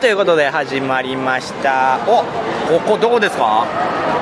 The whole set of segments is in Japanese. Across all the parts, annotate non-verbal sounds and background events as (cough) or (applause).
ということで始まりました。お、ここどこですか？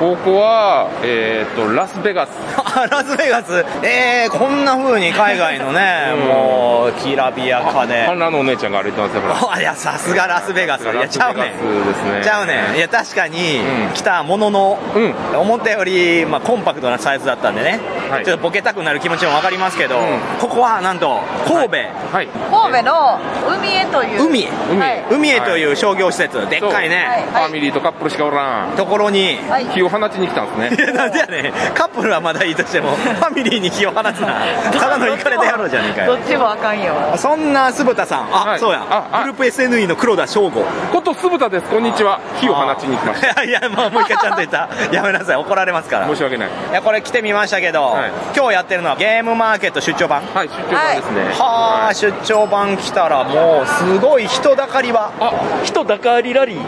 ここは、えっ、と、ラスベガス。あラスベガス。えー、こんな風に海外のね、(laughs) うんもう、きらびやかで。観覧のお姉ちゃんが歩いてますよ、ほら。(laughs) あいや、さすがラスベガス。いや、ちゃうねん。ちゃうねん。いや、確かにうん、来たものの、うん。思ったより、まあ、コンパクトなサイズだったんでね、はい。ちょっとボケたくなる気持ちもわかりますけど、うん。ここはなんと、神戸、はい。神戸の海へという。海。へ、海。はい。海へという商業施設、でっかいね、ファミリーとカップルしかおらん。ところに、はい。火を放ちに来たんですね。い (laughs) やなんでやねん。カップルはまだいいとしても、(laughs) ファミリーに気を放つな、ただのイカれた野郎じゃねえかよ。どっちもあかんよ。そんな酢豚さん、あ、はい。そうや。グループ SNE の黒田翔吾。こと酢豚です、こんにちは。火を放ちに来ましいやいや、まあ、もう一回ちゃんと言った。やめなさい、怒られますから。た。い申し訳ない。や、これ来てみましたけど、はい今日やってるのはゲームマーケット出張版。はい、出張版ですね。はあ、出張版来たらもう、すごい人だかりは。あ、人だかりラリー。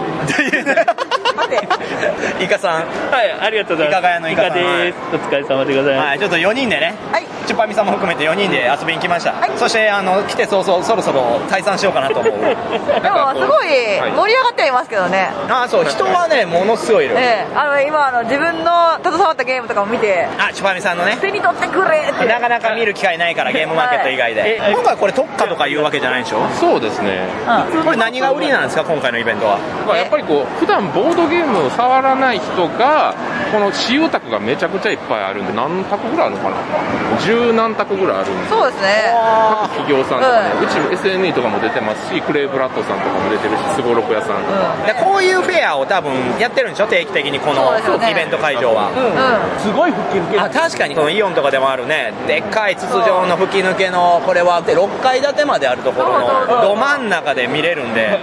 待って (laughs) イカさん。はい、ありがとうございます。イカガヤのイカさんです。お疲れ様でございます。はい、ちょっと4人でね、はいチュパミさんも含めて4人で遊びに来ました。はいそして、あの、来て早々、そろそろ退散しようかなと思う。(laughs) でもすごいはい盛り上がってはいますけどねあ、そう、人はね、ものすごいいる。ええあの今あの自分の携わったゲームとかも見てあ、チュパミさんのね。手に取ってくれってなかなか見る機会ないから、ゲームマーケット以外で。はい今回これ特価とかいうわけじゃないでしょ？そうですね。これ何が売りなんですか、今回のイベントは？まあやっぱりこう、普段ボードゲームを触らない人が、この私有宅がめちゃくちゃいっぱいあるんで、何択ぐらいあるのかな？十何択ぐらいあるんで。そうですね各企業さんとかね、ううちも SNE とかも出てますし、クレイブラッドさんとかも出てるし、すごろく屋さん。でこういうフェアを多分やってるんでしょ？定期的にこのイベント会場は。うすごい吹き抜け。あ確かにこのイオンとかでもあるね。でっかい筒状の吹き抜けのこれは6階建てまであるところのど真ん中で見れるんで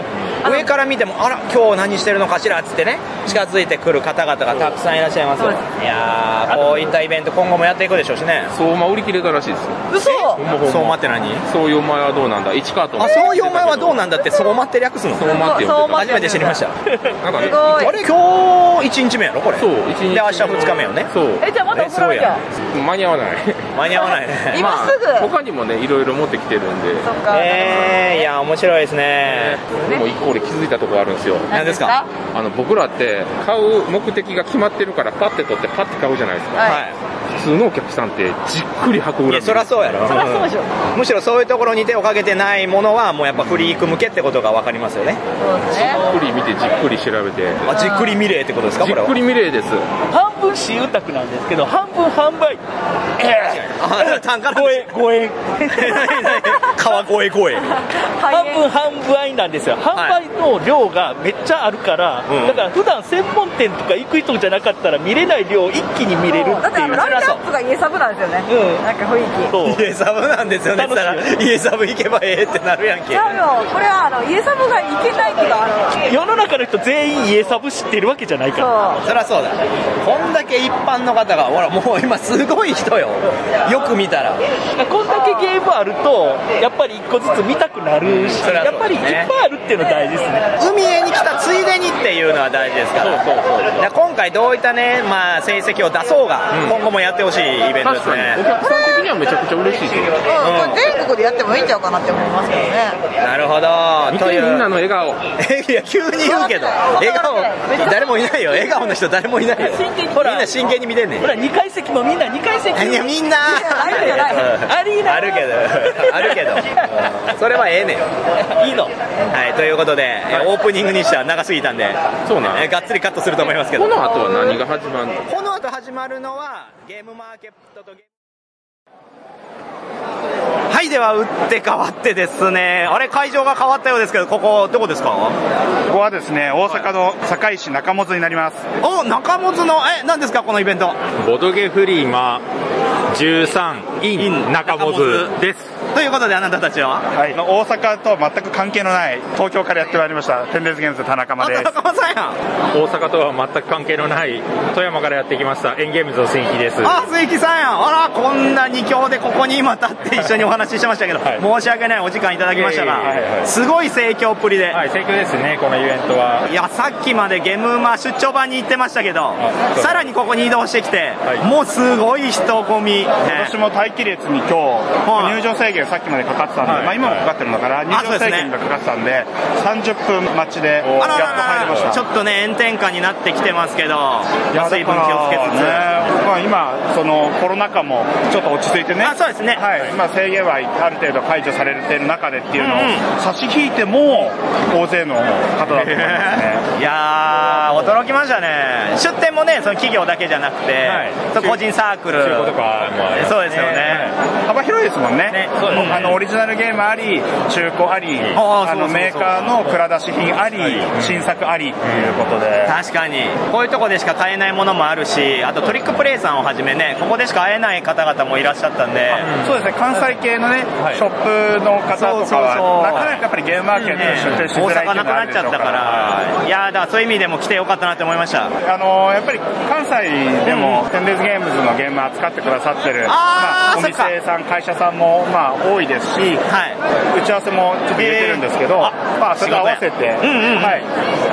上から見てもあら今日何してるのかしらっつってね近づいてくる方々がたくさんいらっしゃいますよ。いやーこういったイベント今後もやっていくでしょうしね。相馬売り切れたらしいですよ。ん嘘。ほんまほんま。相馬って何？そういうお前はどうなんだ ?1 カートン。あそういうお前はどうなんだって相馬って略すの？相馬って呼んでた。初めて知りました。なんかね。す、ごい。あれ？今日1日目やろこれ。そう、1日。で明日2日目よね。そう。えじゃあまた送らなきゃ。間に合わない。間に合わないね。(laughs) 今すぐ。まあ他にもね、いろいろ持ってきてるんで、そっか。えー、いや面白いですね。でも一個俺気づいたところあるんですよ。何ですか？あの、僕らって、買う目的が決まってるから、パッて取って、パッて買うじゃないですか。はい。はい。普通のお客さんって、じっくり運ぶいやそりゃそうやろ。そりゃそうでしょ。むしろそういうところに手をかけてないものはもうやっぱフリーク向けってことが分かりますよね。そうですね。じっくり見て、じっくり調べて、あじっくり見れってことですかこれは？じっくり見れです。半分私有宅なんですけど、半分販売。あ単価なん5で円、5円。(laughs) 川越越え。半分販売なんですよ。販売の量がめっちゃあるから、うん。だから普段専門店とか行く人じゃなかったら見れない量を一気に見れるだってあのっていう。ライトアップが家サブなんですよね。うん。なんか雰囲気。そう。家サブなんですよね。って言ったら家サブ行けばええってなるやんけ。ちゃうよこれはあの家サブが行けないっていうかあの世の中の人全員家サブ知ってるわけじゃないから。そりゃそうだ。こんだけ一般の方がほらもう今すごい人よ。よく見たら。こんだけゲームあると、やっぱり一個ずつ見たくなるし、やっぱりいっぱいあるっていうの大事ですね。海へに来たっていうのは大事ですからだから今回どういったね、まあ、成績を出そうが、今後もやってほしいイベントです確かに、おね客さん的にはめちゃくちゃ嬉しいですよ。うんこれ全国でやってもいいんちゃうかなって思いますけどねなるほど見というてみんなの笑顔。(laughs) いや、急に言うけど、笑顔、誰もいないよ。笑顔の人誰もいないよ。ほら、みんな真剣に見てんねん。ほら、2階席もみんな2階席。いや、みんな。あるじゃないアリーナあるけど、あるけど。それはええねん。いいの。はい、ということで、えオープニングにしては長すぎたんで、そうなんえがっつりカットすると思いますけど。この後は何が始まるの？この後始まるのは、ゲームマーケットとゲはい、では打って変わってですね、あれ、会場が変わったようですけど、ここ、どこですか？ここはですね、大阪の堺市中本になります。お、中本の、え、何ですか、このイベント？ボドゲフリーマ13 in 中本です。ということで、あなたたちは？はい、大阪と全く関係のない東京からやってまいりました、テンレスゲームズ田中間です。あ中間さんやん。大阪とは全く関係のない富山からやってきましたエンゲームズの新規です。あ、鈴木さんやん。あら、こんな二強でここに今立って一緒にお話ししてましたけど、はい申し訳ないお時間いただきましたが、いえいえはいはいすごい盛況っぷりで。はい、盛況ですね、このイベントは。いや、さっきまでゲームマ出張版に行ってましたけど、さらにここに移動してきて、はいもうすごい人混み。今年も待機列に今日、はい入場制限さっきまでかかってたんで、はいまあ今もかかってるのかな、入場制限がかかってたんで、30分待ちで、やっと入れました。ちょっとね、炎天下になってきてますけど、水分気をつけつつ。ね、まあ、今、そのコロナ禍もちょっと落ち着いてね、あそうですねはい、今、制限はある程度解除されている中でっていうのを、差し引いても、大勢の方だと思いますね。(laughs) いやー、驚きましたね。出店もね、その企業だけじゃなくて、はい個人サークル。そうですよね。幅広いですもんねねあのオリジナルゲームあり、中古あり、あのメーカーの蔵出し品あり、新作ありっていうことで、確かに。こういうとこでしか買えないものもあるし、あとトリックプレイさんをはじめね、ここでしか会えない方々もいらっしゃったんで、そうですね、関西系のね、はい。ショップの方とかは、なかなかやっぱりゲームマーケットに出店しづらいうの大阪なくなっちゃったから、いやーだからそういう意味でも来てよかったなって思いました。あのやっぱり関西でも、テンデイズゲームズのゲーム扱ってくださってる、まあ、お店さん、会社さんも、まあ、多いですし、はい。打ち合わせもちょっと入れてるんですけど、えー。あまあ、それと合わせて、うんうんうん。はい、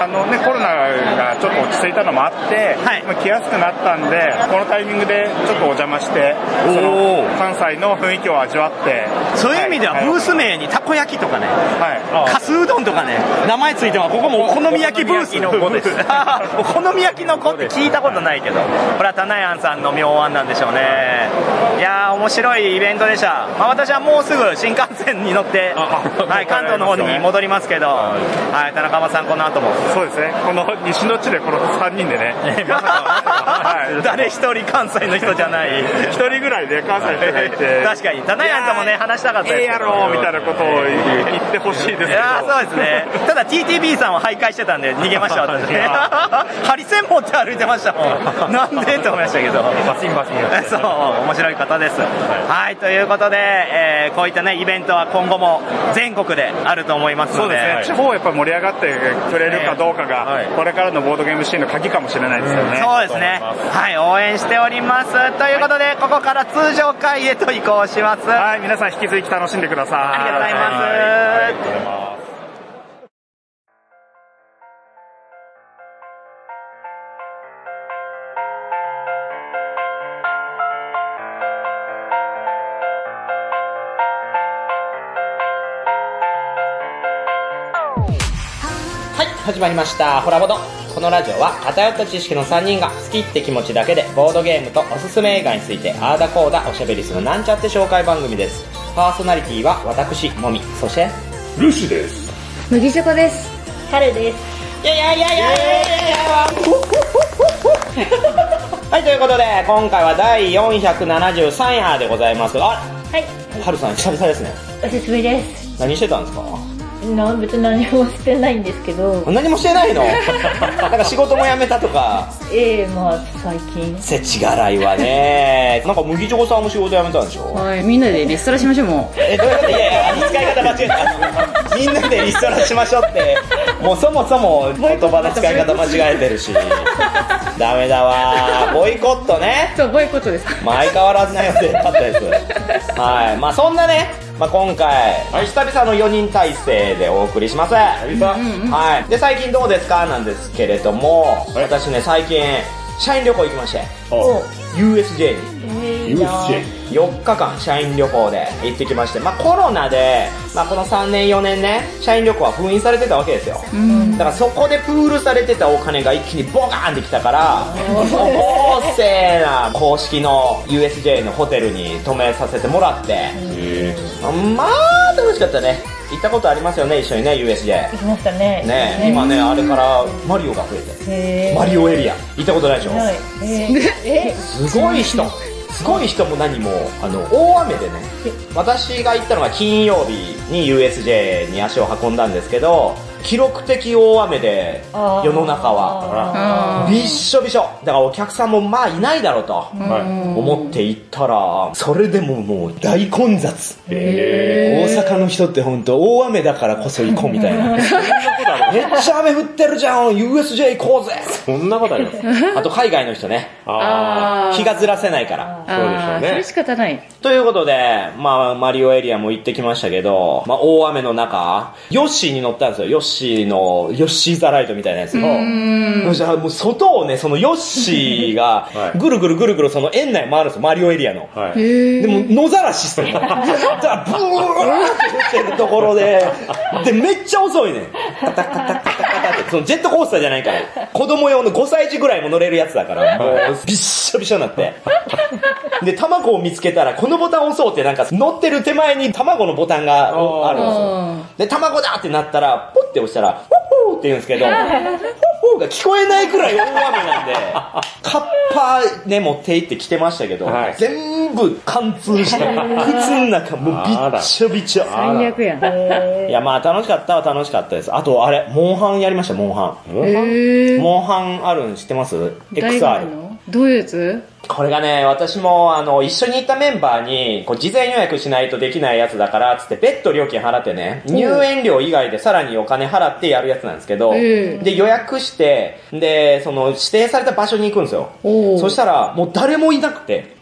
あのね、コロナがちょっと落ち着いたのもあって、はい。まあ、来やすくなったんで、このタイミングでちょっとお邪魔して、そおのー。関西の雰囲気を味わって、そういう意味ではブース名にたこ焼きとかね、はい、かすうどんとかね、名前ついてます。ここもお好み焼きブース。の子です。(laughs) お好み焼きの子って聞いたことないけど、これはタナヤンさんの妙案なんでしょうね。いやー、面白いイベントでした。まあ私はもうすぐ新幹線に乗って、はい、関東の方に戻りますけど、はい、田中さんこの後も。そうですね、この西の地でこの3人でね、(laughs) 誰一人関西の人じゃない。一人ぐらいで関西の人がいて、(laughs) 確かに、タナヤンともね、話したかったですええやろみたいなことを言ってほしいですけど。いやーそうですね。ただ TTB さんは徘徊してたんで逃げました (laughs) 私ね。ハリセン持って歩いてましたもん。なんで？って思いましたけど。バシンバシンそう、面白い方です。はい、ということで、えーこういったね、イベントは今後も全国であると思いますので。そうですね、地方やっぱり盛り上がってくれるかどうかが、はいこれからのボードゲームシーンの鍵かもしれないですよね。そうですね。はい、応援しております。ということで、ここから通常会へと移行します。はい、皆さん引き続き楽しんでください。ありがとうございます。ありがとうございます始まりました。ホラボド。このラジオは偏った知識の3人が好きって気持ちだけでボードゲームとおすすめ映画についてあーだこーだおしゃべりするなんちゃって紹介番組です。パーソナリティは私、もみ。そして、ルシです麦チョコです。春です。いやいやいやいやいやいやはい、ということで、今回は第473夜でございます。あ、はい。はるさん久々ですね。お久しぶりです。何してたんですかな別に何もしてないんですけど、(laughs) 何もしてないの？(laughs) なんか仕事も辞めたとか、ええまあ最近。せちがらいはね。(laughs) なんか麦チョコさんも仕事辞めたんでしょ？はい、みんなでリストラしましょう、もう。え、どういうこと？いやいや、使い方間違えた。みんなでリストラしましょうって、もうそもそも言葉の使い方間違えてるし。ダメだわボイコットね。そう、ボイコットです。まあ相変わらずな予定だったです。はい。まあそんなね、まあ今回、久々の4人体制でお送りします。はい。で、最近どうですか？なんですけれども、私ね、最近、社員旅行行きまして、USJ に。ええいいな4日間社員旅行で行ってきまして、まあコロナで、まあこの3年4年ね、社員旅行は封印されてたわけですよ。だからそこでプールされてたお金が一気にボカーンってきたから、豪勢な公式の USJ のホテルに泊めさせてもらって、まあ楽しかったね。行ったことありますよね、一緒にね、USJ。行きましたね。ね今ね、あれからマリオが増えて。マリオエリア。行ったことないでしょ？えすごい人。すごい人も何も、あの、大雨でね、私が行ったのが金曜日に USJ に足を運んだんですけど、記録的大雨で、世の中は、あびっしょびしょ。だからお客さんもまあいないだろうと、思って行ったら、それでももう大混雑。大阪の人って本当大雨だからこそ行こうみたいな。(laughs) (laughs) めっちゃ雨降ってるじゃん !USJ 行こうぜそんなことありますあと海外の人ね。気がずらせないから。あそうでしょうねそれ仕方ない。ということで、まあ、マリオエリアも行ってきましたけど、まあ、大雨の中、ヨッシーに乗ったんですよ、ヨッシシーの、ヨッシーザライトみたいなやつを、じゃあもう外をね、そのヨッシーがは、いぐるぐるぐるぐるその園内回るんですよ、マリオエリアの。はい。でも、野ざらししてる。だから、ブーって降ってるところで、で、めっちゃ遅いねん。カタカタカタカタって、そのジェットコースターじゃないから、子供用の5歳児ぐらいも乗れるやつだから、もう、びっしょびしょになって。で、卵を見つけたら、このボタンを押そうってなんか、乗ってる手前に卵のボタンがあるんですよ。で、卵だってなったら、ポッて押したら、ホッホーって言うんですけど、ホッホーが聞こえないくらい大雨なんで、カッパね、持って行って来てましたけど、はい全部貫通して、靴の中もうびっちょびちょ。最悪やん。へいや、まあ楽しかったは楽しかったです。あと、あれ、モンハンやりました、モンハン。ぇモンハンあるん知ってます ?XR。の？どういうやつ？これがね、私も、あの、一緒に行ったメンバーに、こう、事前予約しないとできないやつだから、つって、別途料金払ってね、入園料以外でさらにお金払ってやるやつなんですけど、ええで、予約して、で、その、指定された場所に行くんですよ。そしたら、もう誰もいなくて、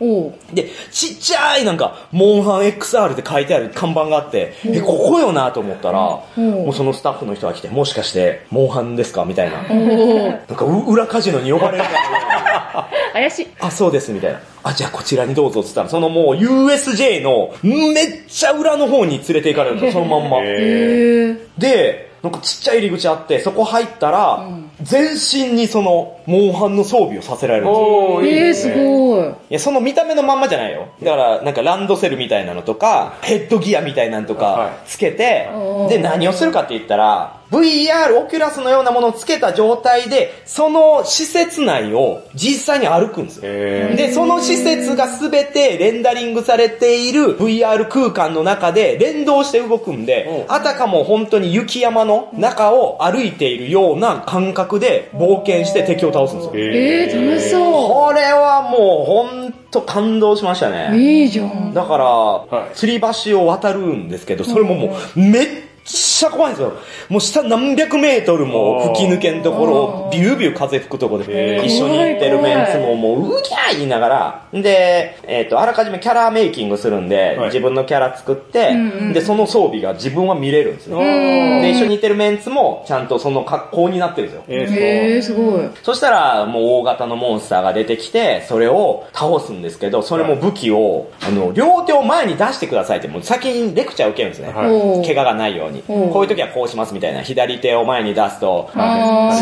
で、ちっちゃいなんか、モンハン XR って書いてある看板があって、え、ここよなと思ったら、もうそのスタッフの人が来て、もしかして、モンハンですか？みたいな。なんか、う裏カジノに呼ばれる。(laughs) 怪しい。あ、そうです、みたいな。あ、じゃあこちらにどうぞっつったら、そのもう USJ のめっちゃ裏の方に連れて行かれるんですよ、そのまんま。で、なんかちっちゃい入り口あって、そこ入ったら、全身にその、モンハンの装備をさせられるんですよ。おー、いいえー、です。ごい。いや、その見た目のまんまじゃないよ。だから、なんかランドセルみたいなのとか、ヘッドギアみたいなのとはかいつけてで、何をするかって言ったら、VR、オキュラスのようなものをつけた状態で、その施設内を実際に歩くんですよ。へで、その施設がすべてレンダリングされている VR 空間の中で連動して動くんで、あたかも本当に雪山の中を歩いているような感覚で冒険して敵を倒すんですよ。えー、楽しそこれはもう本当感動しましたう。ね。いいじゃん。だから、い吊り橋を渡るんですけど、それももうめっちゃ怖いんですよ。もう下何百メートルも吹き抜けんところをビュービュー風吹くところで、一緒に行ってるメンツももううぎゃー言いながら、で、えっ、と、あらかじめキャラメイキングするんで、はい自分のキャラ作って、で、その装備が自分は見れるんですよ。で、一緒に行ってるメンツもちゃんとその格好になってるんですよ。えー、すごい。えー、すごい。そしたら、もう大型のモンスターが出てきて、それを倒すんですけど、それも武器を、あの、両手を前に出してくださいって、もう先にレクチャー受けるんですね。はい怪我がないように。おうこういう時はこうしますみたいな。左手を前に出すと、ス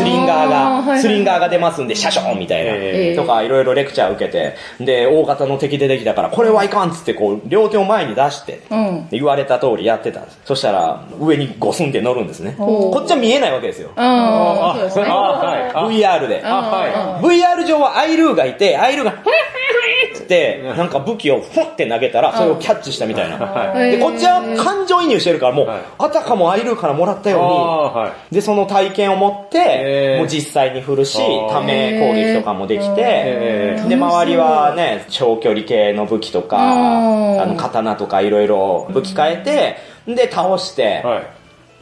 リンガーが、スリンガーが出ますんで、シャショーンみたいな。えーとか、いろいろレクチャー受けて、で、大型の敵出てきたから、これはいかんっつって、こう、両手を前に出して、うん。言われた通りやってたんです。そしたら、上にゴスンって乗るんですね。こっちは見えないわけですよ。ああ、はい。あ、VR で。あ、は VR 上はアイルーがいて、アイルーが、て、なんか武器をふんって投げたら、それをキャッチしたみたいな。はい。で、こっちは感情移入してるから、もうはい、あたかもアイルーからもらったよう。に、で、その体験を持ってもう実際に振るしため攻撃とかもできてで、周りはね、長距離系の武器とか、あの、刀とかいろいろ武器変えて、で、倒して、は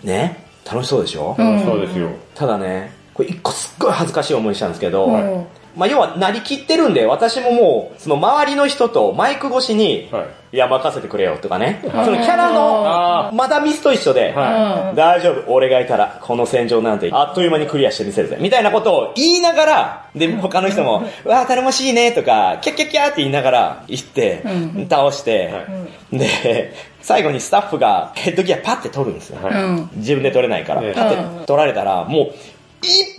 い。ね、楽しそうでしょ？ん。そうですよ。ただね、これ一個すっごい恥ずかしい思いしたんですけど、うんまあ要はなりきってるんで、私ももう、その周りの人とマイク越しに、はい。いや、任せてくれよとかね、そのキャラあの、マダミスと一緒で、は大丈夫、俺がいたら、この戦場なんて、あっという間にクリアしてみせるぜ、みたいなことを言いながら、で、他の人も、(laughs) わあ、頼もしいね、とか、キャッキャッキャーって言いながら、行って、倒して、で、最後にスタッフがヘッドギアパッて取るんですよ。自分で取れないから、ええパッて取られたら、もう、いっ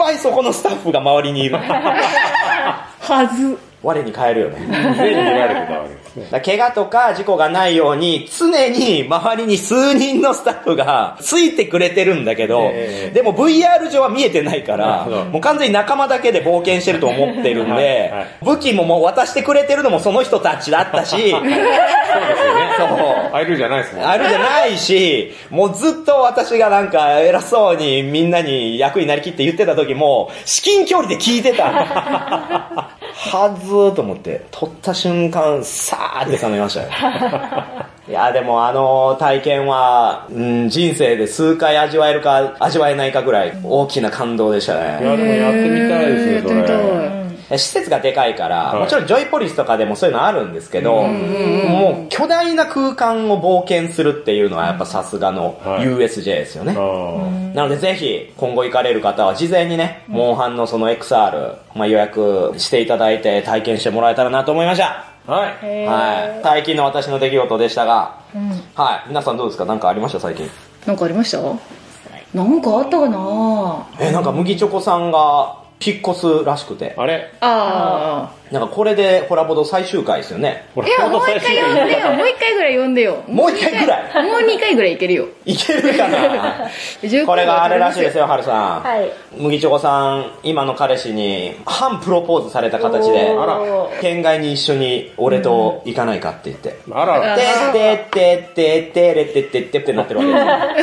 ぱいそこのスタッフが周りにいる。(laughs) (laughs) はず。我に返るよね。い。(laughs) 全部見られてたわけ。怪我とか事故がないように、常に周りに数人のスタッフがついてくれてるんだけど、ええでも VR 上は見えてないからもう完全に仲間だけで冒険してると思ってるんで、武器ももう渡してくれてるのもその人たちだったし、(laughs) そうですよね。そう。アイルじゃないですもん。あるじゃないし、もうずっと私がなんか偉そうにみんなに役になりきって言ってた時も、至近距離で聞いてた。(laughs) はずーと思って、取った瞬間、さーって冷めましたよ。(laughs) いや、でもあの体験は、うん、人生で数回味わえるか、味わえないかぐらい大きな感動でしたいね。や、でもやってみたいですね、そやってみたれ。い。施設がでかいから、はいもちろんジョイポリスとかでもそういうのあるんですけど、もう巨大な空間を冒険するっていうのはやっぱさすがのはい USJ ですよね。あなのでぜひ今後行かれる方は事前にね、モンハンのその XR、まあ、予約していただいて体験してもらえたらなと思いました。ーはい。はい。最近の私の出来事でしたが、はい。皆さんどうですか？何かありました最近？なんかありました？なんかあったかな？え、なんか麦チョコさんが引っ越すらしくて。あれ？あなんかこれでホラボド最終回ですよね。いや、もう一回最終呼んでよ。もう一回ぐらい呼んでよ。もう一回ぐらい？もう二回ぐらいいけるよ。いけるかな？(laughs) 19これがあれらしいですよ、はるさん。はい。麦チョコさん、今の彼氏に反プロポーズされた形で、あら県外に一緒に俺と行かないかって言って。あらら。てってってってってれってってってってなってるわけ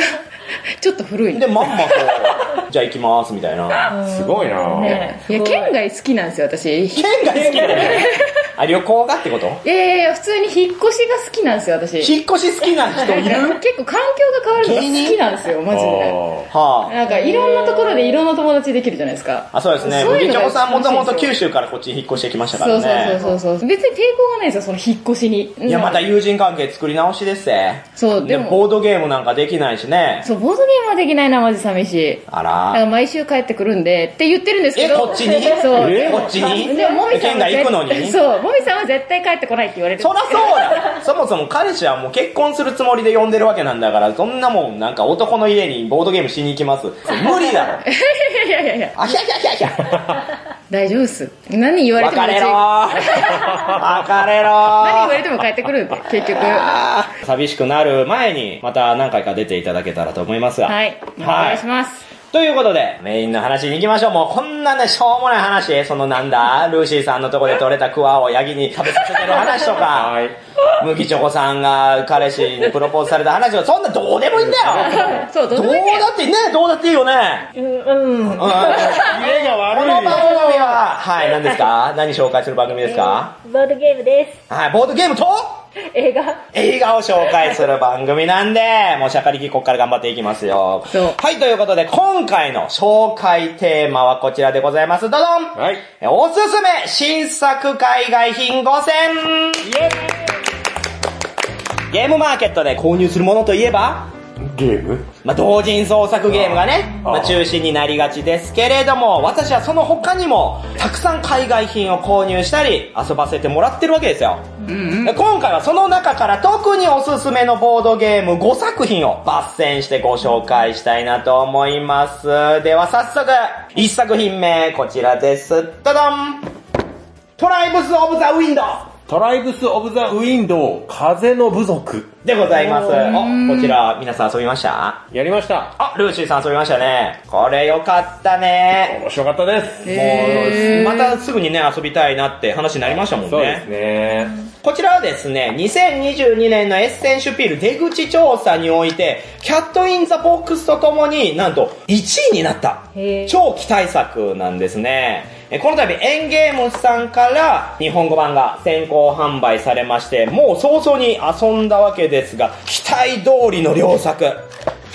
ですよ。(laughs) ちょっと古いね。で、まんまと、(laughs) じゃあ行きます、みたいな。すごいなねいや、県外好きなんですよ、私。県外好きだね。あ、旅行がってこと？いやいやいや、普通に引っ越しが好きなんですよ、私。引っ越し好きな人いる？(laughs) 結構環境が変わるのが好きなんですよ、マジで。はなんかいろんなところでいろんな友達できるじゃないですか。あ。あ、そうですね。そういうのが麦チョコさんもともと九州からこっちに引っ越してきましたかそうらね。そうそうそう。別に抵抗がないんですよ、その引っ越しに。いや、また友人関係作り直しですぜ。そう、で、でも、ボードゲームなんかできないしね。そう、ボードゲームはできないな、マジ寂しい。あだからら。毎週帰ってくるんで、って言ってるんですけえ、ど。こっちに？そう。えこっちに？でも、もみさん県外行くのに？そう、もみさんは絶対帰ってこないって言われてる。そらそうだそもそも彼氏はもう結婚するつもりで呼んでるわけなんだから、そんなもんなんか男の家にボードゲームしに行きます。無理だろ。(laughs) いやいやいや、あひゃひゃひゃひゃ。大丈夫っす。何言われても別れろー。(laughs) 別れろー。何言われても帰ってくるんで、結局。寂しくなる前に、また何回か出ていただけたらと思いますが。い。お願いします。ということで、メインの話に行きましょう。もうこんなね、しょうもない話、そのなんだ、ルーシーさんのとこで取れたクワをヤギに食べさせてる話とか、(laughs) はい。麦チョコさんが彼氏にプロポーズされた話とか、そんなどうでもいいんだよ (laughs) そう、どどううでもいいね、どうだっていいよね。うん、うん。うん家が悪い。この番組は、はい、何ですか？何紹介する番組ですか？ボードゲームです。はい、ボードゲームと？映画？映画を紹介する番組なんで、もうシャカリキこっから頑張っていきますよ。はい、ということで、今回の紹介テーマはこちらでございます。どどんはい。おすすめ新作海外品5選ゲームマーケットで購入するものといえば、ゲーム？まあ、同人創作ゲームがね、まあ、中心になりがちですけれども、私はその他にも、たくさん海外品を購入したり、遊ばせてもらってるわけですよ。で今回はその中から特におすすめのボードゲーム5作品を抜粋してご紹介したいなと思います。では早速、1作品目、こちらです。どどんトライブス・オブ・ザ・ウィンドウトライブス・オブ・ザ・ウィンドウ、風の部族。でございます。お、こちら皆さん遊びました？やりました。あ、ルーシーさん遊びましたね。これよかったね。面白かったです。もう、またすぐにね、遊びたいなって話になりましたもんそうですね。ね。こちらはですね、2022年のエッセンシュピール出口調査において、キャットインザボックスとともになんと1位になった超期待作なんですね。えこの度エンゲームさんから日本語版が先行販売されまして、もう早々に遊んだわけですが、期待通りの良作。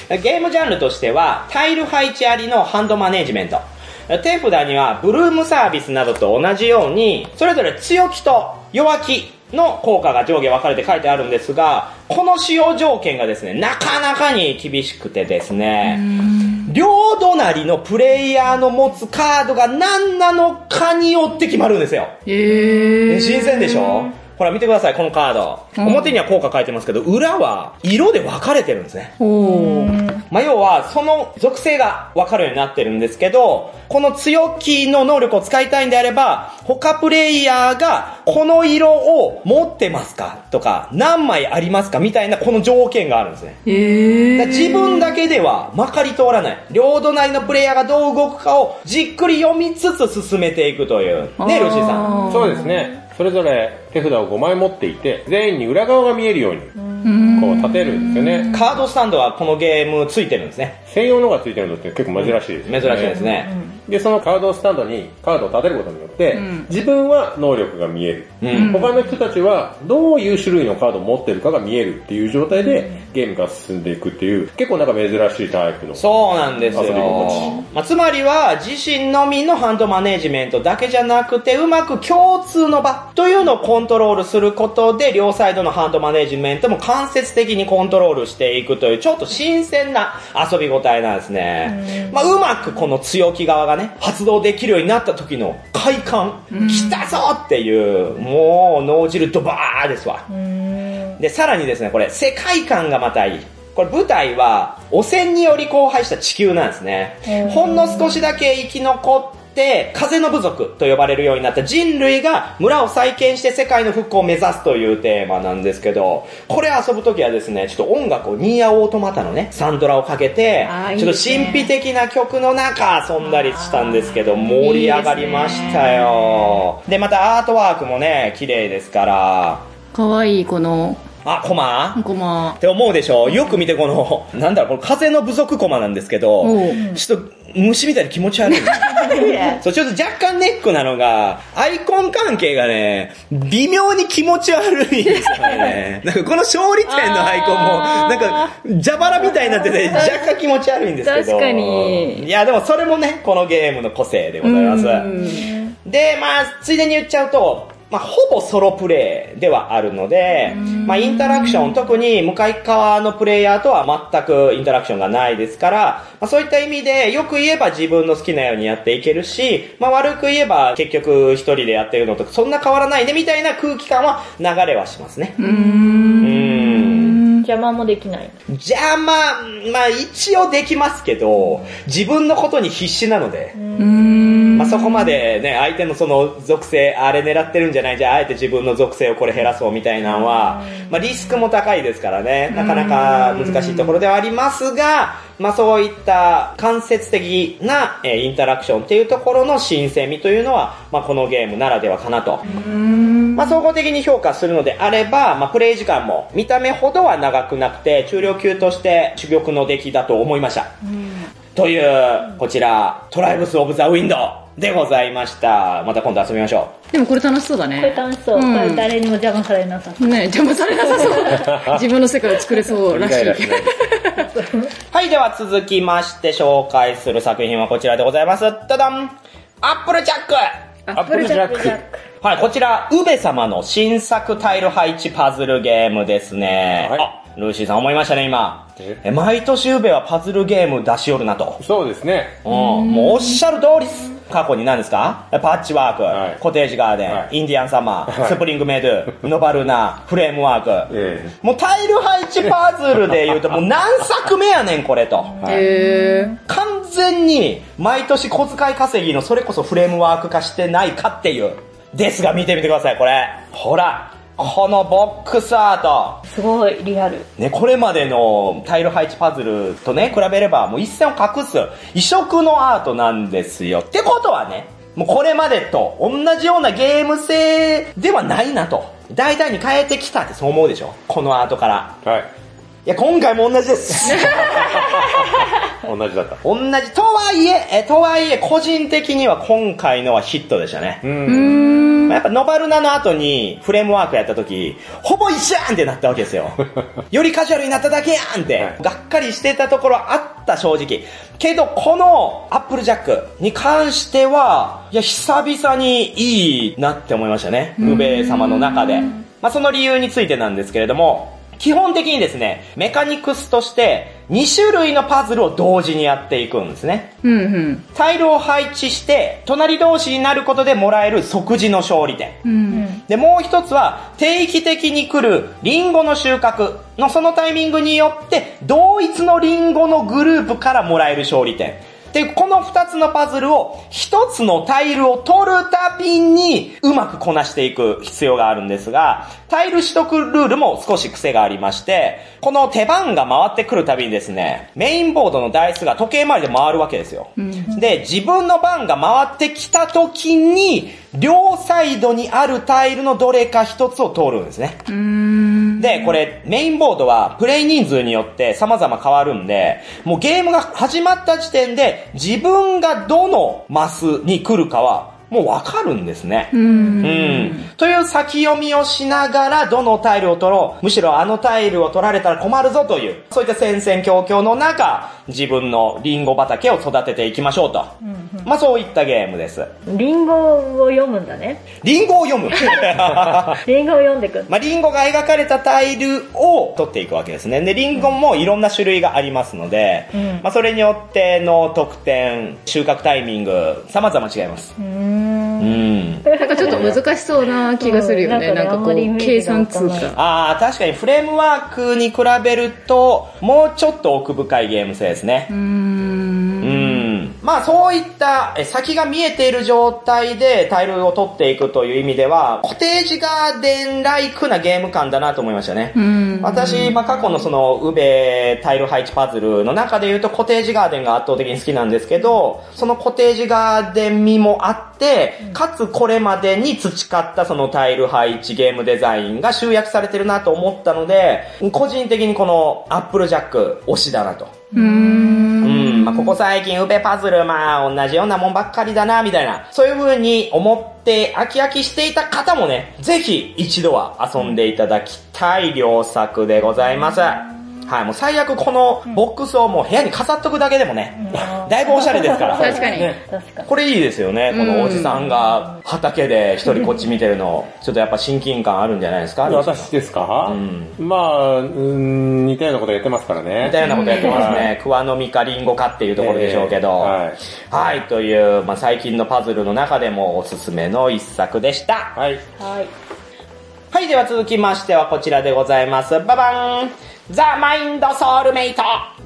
ゲームジャンルとしては、タイル配置ありのハンドマネジメント。手札には、ブルームサービスなどと同じように、それぞれ強気と弱気の効果が上下分かれて書いてあるんですが、この使用条件がですね、なかなかに厳しくてですね、両隣のプレイヤーの持つカードが何なのかによって決まるんですよ。へー。新鮮でしょ？ほら見てください、このカード。表には効果書いてますけど、裏は色で分かれてるんですね。おー。まあ、要は、その属性が分かるようになってるんですけど、この強気の能力を使いたいんであれば、他プレイヤーがこの色を持ってますかとか、何枚ありますかみたいなこの条件があるんですね。自分だけではまかり通らない。両隣のプレイヤーがどう動くかをじっくり読みつつ進めていくという。ね、ルーシーさん。んそうですね。それぞれ手札を5枚持っていて、全員に裏側が見えるように。こう立てるんですよね。カードスタンドはこのゲームついてるんですね。専用のがついてるのって結構珍しいですよね。珍しいですね。で、そのカードスタンドにカードを立てることによって、自分は能力が見える、うん他の人たちはどういう種類のカードを持ってるかが見えるっていう状態でゲームが進んでいくっていう、結構なんか珍しいタイプの。そうなんですよ。まあ、つまりは、自身のみのハンドマネジメントだけじゃなくて、うまく共通の場というのをコントロールすることで、両サイドのハンドマネジメントも間接的にコントロールしていくという、ちょっと新鮮な遊び応えなんですね。まあ、うまくこの強気側がね、発動できるようになった時の快感、来たぞっていう、もう脳汁ドバーですわ。で、さらにですね、これ、世界観がまたいい。これ舞台は、汚染により荒廃した地球なんですね。ほんの少しだけ生き残って、風の部族と呼ばれるようになった。人類が村を再建して世界の復興を目指すというテーマなんですけど、これ遊ぶときはですね、ちょっと音楽をニーヤオートマタのね、サントラをかけてちょっと神秘的な曲の中遊んだりしたんですけど、盛り上がりましたよ。で、またアートワークもね、綺麗ですから、かわいい、この、あ、コマ？コマっ。て思うでしょ？よく見てこの、なんだろう、これ風の部族コマなんですけどちょっと虫みたいに気持ち悪い。(laughs) そう、ちょっと若干ネックなのが、アイコン関係がね、微妙に気持ち悪いんですよね。(laughs) なんかこの勝利点のアイコンも、なんか、蛇腹みたいになってて、若干気持ち悪いんですけど。確かにいや、でもそれもね、このゲームの個性でございます。で、まあ、ついでに言っちゃうと、まあ、ほぼソロプレイではあるので、まあ、インタラクション、特に向かい側のプレイヤーとは全くインタラクションがないですから、まあ、そういった意味で、よく言えば自分の好きなようにやっていけるし、まあ、悪く言えば結局一人でやってるのとそんな変わらないねみたいな空気感は流れはしますね。うん。邪魔もできない。邪魔、まあ一応できますけど、自分のことに必死なので、まあそこまでね、相手のその属性、あれ狙ってるんじゃない？じゃああえて自分の属性をこれ減らそうみたいなのは、まあリスクも高いですからね、なかなか難しいところではありますが、まあそういった間接的な、えーインタラクションっていうところの新鮮味というのは、まあこのゲームならではかなと。まあ総合的に評価するのであれば、まあプレイ時間も見た目ほどは長くなくて、中量級として珠玉の出来だと思いました。という、こちら、トライブス・オブ・ザ・ウィンドでございました。また今度遊びましょでもこれ楽しそうだこれね。楽しそう。うんこれ誰にも邪魔されなさそう。ね邪魔されなさそう。(laughs) 自分の世界を作れそうらしい。はい、では続きまして紹介する作品はこちらでございます。ダダンアップルジャックアップルジャック。はい、こちら、ウベ様の新作タイル配置パズルゲームですね。はいあ、ルーシーさん思いましたね、今え？え毎年ウベはパズルゲーム出しよるなと。そうですね。うん、もうおっしゃる通りっす。過去に何ですか？パッチワーク、はいコテージガーデン、はいインディアンサマー、はいスプリングメドウ、ノバルナ、フレームワーク。えもうタイル配置パズルで言うともう何作目やねんこれと。へ完全に毎年小遣い稼ぎのそれこそフレームワーク化してないかっていう。ですが見てみてください、これ。ほら、このボックスアート。すごいリアル。ね、これまでのタイル配置パズルとね、比べればもう一線を画す異色のアートなんですよ。ってことはね、もうこれまでと同じようなゲーム性ではないなと。大胆に変えてきたってそう思うでしょ？このアートから。えはい。いや、今回も同じです。(laughs) 同じだった。同じ。とはいえ、え、とはいえ、個人的には今回のはヒットでしたね。うん。やっぱノバルナの後にフレームワークやった時、ほぼ一緒やんってなったわけですよ。(laughs) よりカジュアルになっただけやんって、はいがっかりしてたところあった正直。けどこのアップルジャックに関しては、いや久々にいいなって思いましたね。ウベ様の中で。まあその理由についてなんですけれども、基本的にですね、メカニクスとして2種類のパズルを同時にやっていくんですね。うんうん。タイルを配置して、隣同士になることでもらえる即時の勝利点。うん。で、もう一つは、定期的に来るリンゴの収穫のそのタイミングによって、同一のリンゴのグループからもらえる勝利点。で、この二つのパズルを一つのタイルを取るたびにうまくこなしていく必要があるんですが、タイル取得ルールも少し癖がありまして、この手番が回ってくるたびにですね、メインボードのダイスが時計回りで回るわけですよ。で、自分の番が回ってきた時に、両サイドにあるタイルのどれか一つを通るんですね。で、これ、メインボードはプレイ人数によって様々変わるんで、もうゲームが始まった時点で自分がどのマスに来るかはもうわかるんですね。うん。という先読みをしながらどのタイルを取ろう、むしろあのタイルを取られたら困るぞという、そういった戦々恐々の中、自分のリンゴ畑を育てていきましょうと。まあそういったゲームです。リンゴを読むんだね。リンゴを読む。(laughs) リンゴを読んでくんまあ、リンゴが描かれたタイルを取っていくわけですね。で、リンゴもいろんな種類がありますので、うんまあ、それによっての得点、収穫タイミング、様々違います。うん。なんかちょっと難しそうな気がするよね。うんなんかこう、計算通貨。ああ、確かにフレームワークに比べると、もうちょっと奥深いゲーム性ですね。うーん。うん。まあそういったえ先が見えている状態でタイルを取っていくという意味では、コテージガーデンライクなゲーム感だなと思いましたね。うん。私、まあ、過去のその、ウベタイル配置パズルの中で言うと、コテージガーデンが圧倒的に好きなんですけど、そのコテージガーデン味もあって、かつこれまでに培ったそのタイル配置ゲームデザインが集約されてるなと思ったので、個人的にこのアップルジャック推しだなと。まあ、ここ最近ウペパズル、まあ、同じようなもんばっかりだな、みたいな、そういう風に思って飽き飽きしていた方もね、ぜひ一度は遊んでいただきたい良作でございます。はい、もう最悪このボックスをもう部屋に飾っとくだけでもね、(laughs) だいぶおしゃれですから。確かに。確かに。これいいですよね。このおじさんが畑で一人こっち見てるの、ちょっとやっぱ親近感あるんじゃないですか？私ですか、うんまあ、うん、似たようなことやってますからね。みたいなことやってますね。クワの実かリンゴかっていうところでしょうけど。えーはい。という、まあ、最近のパズルの中でもおすすめの一作でした。はい。はい。はい。では続きましてはこちらでございます。ババンザ・マインド・ソウルメイト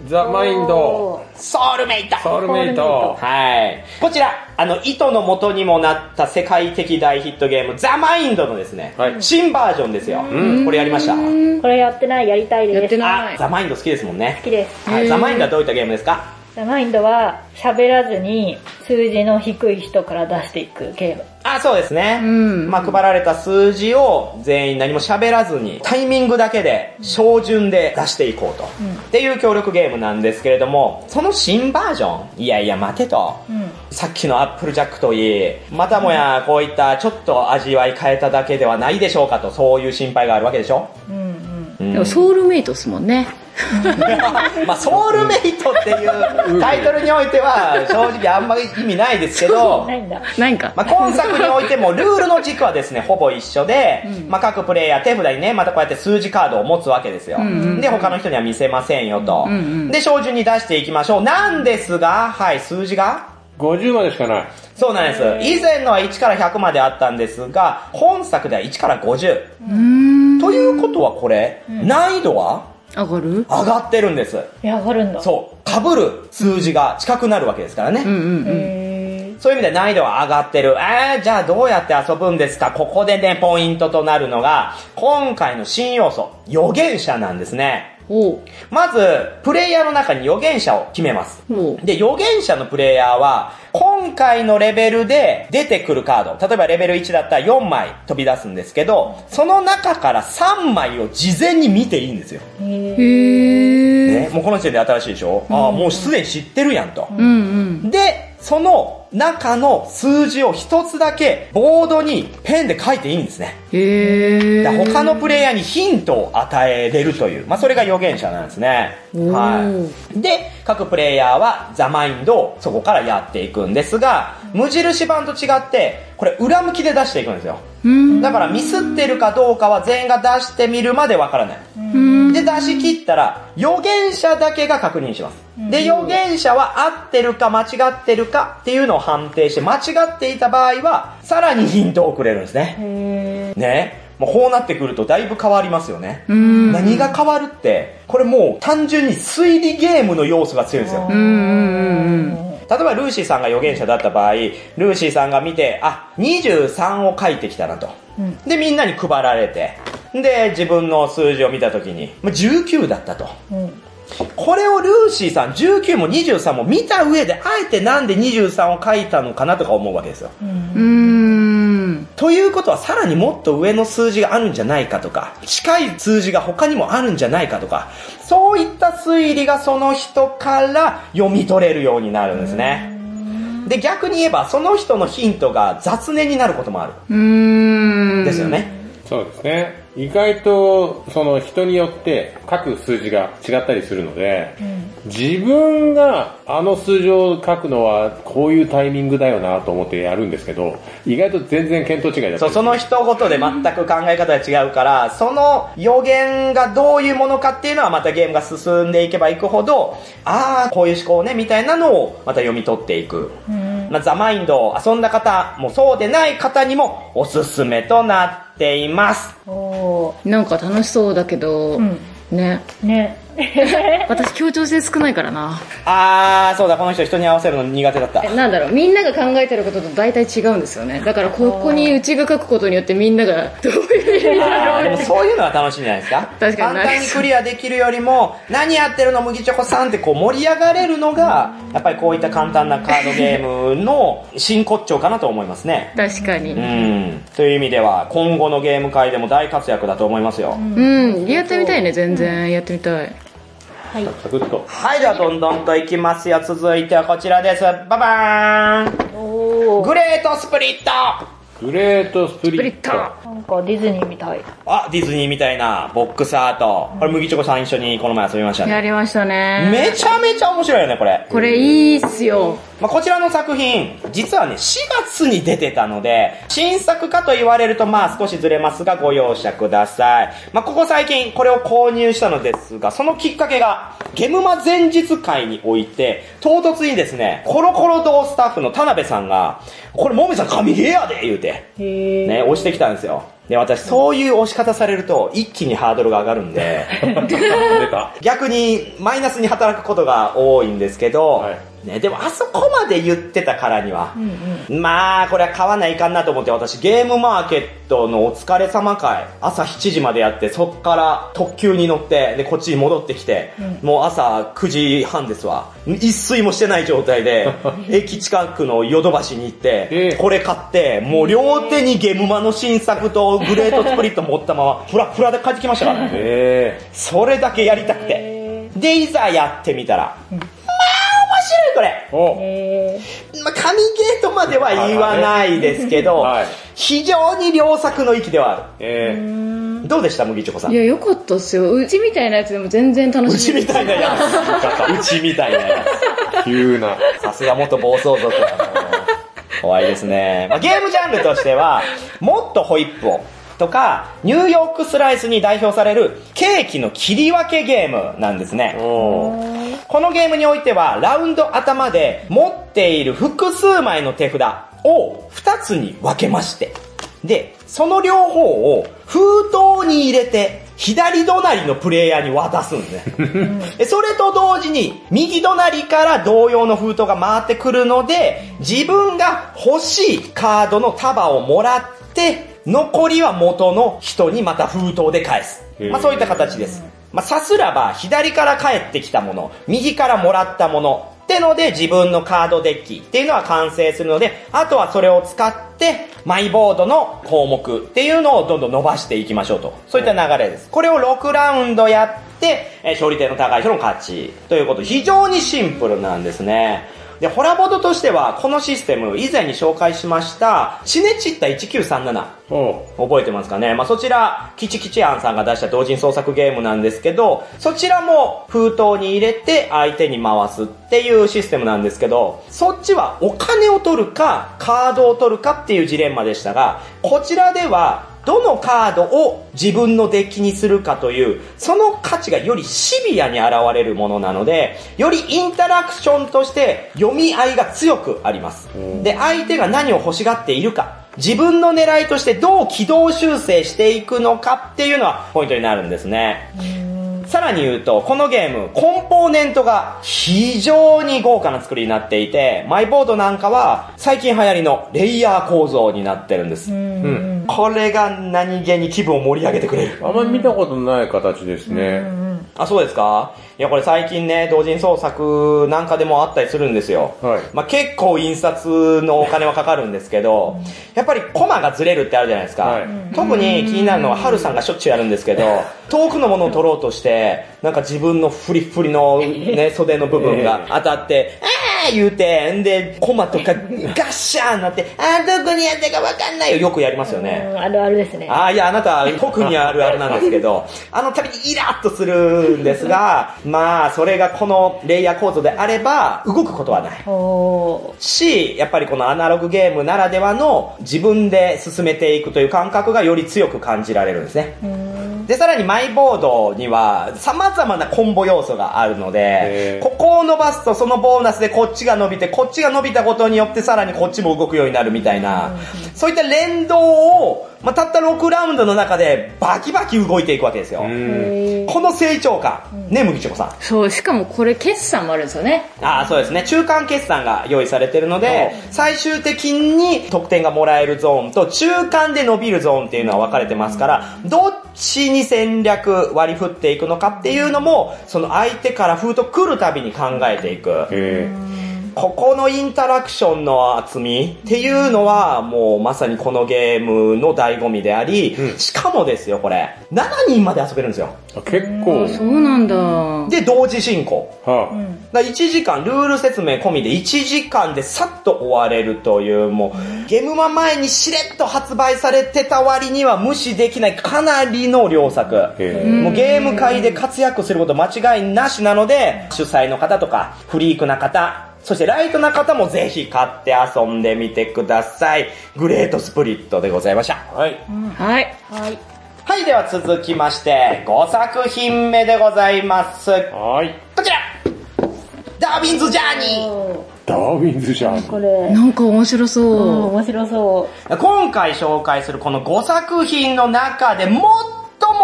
ザ・マインド、ソウルメイトソウルメイト。はい。こちら、あの、糸の元にもなった世界的大ヒットゲーム、ザ・マインドのですね、はい新バージョンですよ。これやりましたこれやってない、やりたいです。やってないあ、ザ・マインド好きですもんね好。きです。はい。ザ・マインドはどういったゲームですか？ザマインドは喋らずに数字の低い人から出していくゲーム。あ、そうですね。んまあ、配られた数字を全員何も喋らずに、タイミングだけで、照準で出していこうと。っていう協力ゲームなんですけれども、その新バージョンいやいや、待てと。うん。さっきのアップルジャックといい、またもやこういったちょっと味わい変えただけではないでしょうかと、そういう心配があるわけでしょ？うんうん。うんでもソウルメイトっすもんね。(laughs) まあ、ソウルメイトっていうタイトルにおいては、正直あんまり意味ないですけど、ないんだ。ないんか。まあ、今作においてもルールの軸はですね、ほぼ一緒で、まあ、各プレイヤー手札にね、またこうやって数字カードを持つわけですよ。で、他の人には見せませんよと。で、照準に出していきましょう。なんですが、はい、数字が？50までしかない。そうなんです。以前のは1から100まであったんですが、本作では1から50。うーん。ということはこれ、難易度は？上がる？上がってるんです。いや、上がるんだ。そう。被る数字が近くなるわけですからね。うんうんうん。へそういう意味で難易度は上がってる。えー、じゃあどうやって遊ぶんですか？ここでね、ポイントとなるのが、今回の新要素、予言者なんですね。まず、プレイヤーの中に予言者を決めます。で、予言者のプレイヤーは、今回のレベルで出てくるカード、例えばレベル1だったら4枚飛び出すんですけど、その中から3枚を事前に見ていいんですよ。ーへへー。ー。ね、もうこの時点で新しいでしょ、ああ、もうすでに知ってるやんと。うんうん。で、その中の数字を一つだけボードにペンで書いていいんですね。へー。他のプレイヤーにヒントを与えれるという、まあそれが予言者なんですね。はい。で、各プレイヤーはザマインドをそこからやっていくんですが、無印版と違って、これ裏向きで出していくんですよ。うん。だからミスってるかどうかは全員が出してみるまでわからない。うん。で、出し切ったら、予言者だけが確認します。で、予言者は合ってるか間違ってるかっていうのを判定して、間違っていた場合は、さらにヒントをくれるんですね。へね。もうこうなってくるとだいぶ変わりますよね。うん。何が変わるって、これもう単純に推理ゲームの要素が強いんですよ。例えばルーシーさんが予言者だった場合、ルーシーさんが見て、あ、23を書いてきたなと。で、みんなに配られて、で、自分の数字を見たときに、まあ19だったと。うん。これをルーシーさん19も23も見た上で、あえてなんで23を書いたのかなとか思うわけですよ。うーん。ということはさらにもっと上の数字があるんじゃないかとか、近い数字が他にもあるんじゃないかとか、そういった推理がその人から読み取れるようになるんですね。で、逆に言えばその人のヒントが雑念になることもある。ん。ですよね。そうですね。意外と、その人によって書く数字が違ったりするので、自分があの数字を書くのはこういうタイミングだよなと思ってやるんですけど、意外と全然見当違いだったそう、りその一言で全く考え方が違うから、その予言がどういうものかっていうのはまたゲームが進んでいけばいくほど、ああ、こういう思考ね、みたいなのをまた読み取っていく。まあ、ザ・マインドを遊んだ方もそうでない方にもおすすめとなっています。おー。なんか楽しそうだけど、うん。ね。ね。(laughs) 私協調性少ないからな。あー、そうだ、この人人に合わせるの苦手だったえ。なんだろう、みんなが考えてることと大体違うんですよね。だからここにうちが書くことによってみんながどういう意味だろうでもそういうのは楽しいんじゃないですか確かに簡単にクリアできるよりも、何やってるの麦チョコさんってこう盛り上がれるのが、やっぱりこういった簡単なカードゲームの真骨頂かなと思いますね。確かに。うん。という意味では、今後のゲーム界でも大活躍だと思いますよ。うん、やってみたいね、全然。やってみたい。サクッと。はい、ではどんどんといきますよ。続いてはこちらです。ババーンおー。グレートスプリットグレートスプリット。なんかディズニーみたい。あ、ディズニーみたいなボックスアート。これ麦チョコさん一緒にこの前遊びましたね。やりましたね。めちゃめちゃ面白いよね、これ。これいいっすよ。まあ、こちらの作品、実はね、4月に出てたので、新作かと言われるとまあ少しずれますがご容赦ください。まあ、ここ最近これを購入したのですが、そのきっかけが、ゲムマ前日会において、唐突にですね、コロコロ堂スタッフの田辺さんが、これもみさん神ゲーやで言うて、へー。ね、押してきたんですよ。で、私、そういう押し方されると、一気にハードルが上がるんで、(laughs) 出た。逆にマイナスに働くことが多いんですけど、はいね、でもあそこまで言ってたからには、まあ、これは買わないかんなと思って、私ゲームマーケットのお疲れ様会、朝7時までやって、そっから特急に乗って、で、こっちに戻ってきて、もう朝9時半ですわ。一睡もしてない状態で、(laughs) 駅近くのヨドバシに行って、ええ。これ買って、もう両手にゲムマの新作とグレートスプリット持ったまま、フラフラで帰ってきましたからね。えそれだけやりたくて。で、いざやってみたら、まあ面白いこれ。ー。おへまあ、神ゲーとまでは言わないですけど、はい非常に良作の域ではあえー。る。どうでした麦チョコさん？いや、よかったっすよ。うちみたいなやつでも全然楽うしい。ちみたいなやつ。うちみたいなや (laughs) 急な。つ。さすが元暴走族怖いですね。まあ、ゲームジャンルとしては、もっとホイップを。とか、ニューヨークスライスに代表されるケーキの切り分けゲームなんですね。このゲームにおいては、ラウンド頭で持っている複数枚の手札を2つに分けまして、で、その両方を封筒に入れて、左隣のプレイヤーに渡すんですね。(laughs) でそれと同時に、右隣から同様の封筒が回ってくるので、自分が欲しいカードの束をもらって、残りは元の人にまた封筒で返す。まあそういった形です。まあさすらば、左から返ってきたもの、右からもらったもの、ってので自分のカードデッキっていうのは完成するので、あとはそれを使って、マイボードの項目っていうのをどんどん伸ばしていきましょうと。そういった流れです。これを6ラウンドやって、えー勝利点の高い人の勝ち。ということで、非常にシンプルなんですね。で、ホラボードとしては、このシステム、以前に紹介しました、シネチッタ1937。お覚えてますかね？まあ、そちら、キチキチアンさんが出した同人創作ゲームなんですけど、そちらも封筒に入れて相手に回すっていうシステムなんですけど、そっちはお金を取るか、カードを取るかっていうジレンマでしたが、こちらでは、どのカードを自分のデッキにするかという、その価値がよりシビアに現れるものなので、よりインタラクションとして読み合いが強くあります。で、相手が何を欲しがっているか、自分の狙いとしてどう軌道修正していくのかっていうのはポイントになるんですね。さらに言うと、このゲーム、コンポーネントが非常に豪華な作りになっていて、マイボードなんかは最近流行りのレイヤー構造になってるんです。うん。これが何気に気分を盛り上げてくれる。あんまり見たことない形ですね。あ、そうですか？いや、これ最近ね、同人創作なんかでもあったりするんですよ。はい。まあ、結構印刷のお金はかかるんですけど、やっぱりコマがずれるってあるじゃないですか。はい特に気になるのは、ハルさんがしょっちゅうやるんですけど、遠くのものを撮ろうとして、なんか自分のフリフリのね、(laughs) 袖の部分が当たって、あー言うて、んで、コマとか (laughs) ガッシャーンなって、あーどこにやったかわかんないよ。よくやりますよね。うんあるあるですね。ああ、いや、あなた、特にあるあるなんですけど、(laughs) あの度にイラッとするんですが、まあ、それがこのレイヤー構造であれば、動くことはない。おし、やっぱりこのアナログゲームならではの自分で進めていくという感覚がより強く感じられるんですね。で、さらにマイボードには様々なコンボ要素があるのでここを伸ばすとそのボーナスでこっちが伸びて、こっちが伸びたことによってさらにこっちも動くようになるみたいな、そういった連動を、まあ、たった6ラウンドの中でバキバキ動いていくわけですよ。この成長感、ね、麦チョコさん。そう、しかもこれ決算もあるんですよね。ああ、そうですね。中間決算が用意されてるので、最終的に得点がもらえるゾーンと中間で伸びるゾーンっていうのは分かれてますから、どっちに戦略割り振っていくのかっていうのも、その相手から風と来るたびに考えていく。えここのインタラクションの厚みっていうのは、もうまさにこのゲームの醍醐味であり、しかもですよ、これ、7人まで遊べるんですよ。ー、結構、そうなんだ。で、同時進行。はだ1時間、ルール説明込みで1時間でさっと終われるという、もう、ゲームマ前にしれっと発売されてた割には無視できないかなりの良作。へもうゲーム界で活躍すること間違いなしなので、主催の方とか、フリークな方、そしてライトな方もぜひ買って遊んでみてください。グレートスプリットでございました。はい。はい。はい。はい、では続きまして、5作品目でございます。はい。こちらダーウィンズ・ジャーニーダーウィンズじゃん。これ、なんか面白うん、そう。面白そ今回紹介するこの5作品の中で最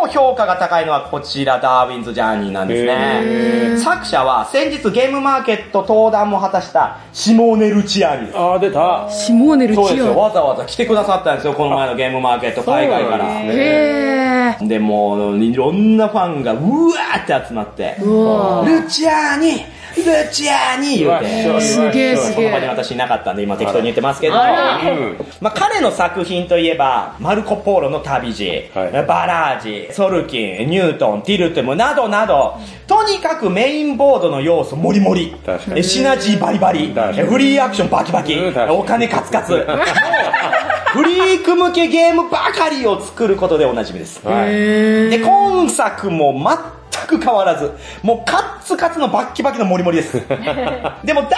も評価が高いのはこちら、ダーウィンズ・ジャーニーなんですね。作者は先日ゲームマーケット登壇も果たしたシモーネ・ルチアーニ。あー、出た。シモーネルそうですよ。チア。わざわざ来てくださったんですよ、この前のゲームマーケット、海外から。へで、もう、いろんなファンがうわーって集まって、ー。うわルチアーニルチアーニ言うて。すげえすげこの場にえ。私いなかったんで今適当に言ってますけど。まあ、彼の作品といえば、マルコ・ポーロの旅路、はいバラージ、ソルキン、ニュートン、ティルテムなどなど、とにかくメインボードの要素もりもりシナジーバリバリ、フリーアクションバキバキお金カツカツ。(laughs) フリーク向けゲームばかりを作ることでおなじみです。はい。で、今作も全く変わらず、もうカッツカツのバッキバキのモリモリです。(laughs) でもだか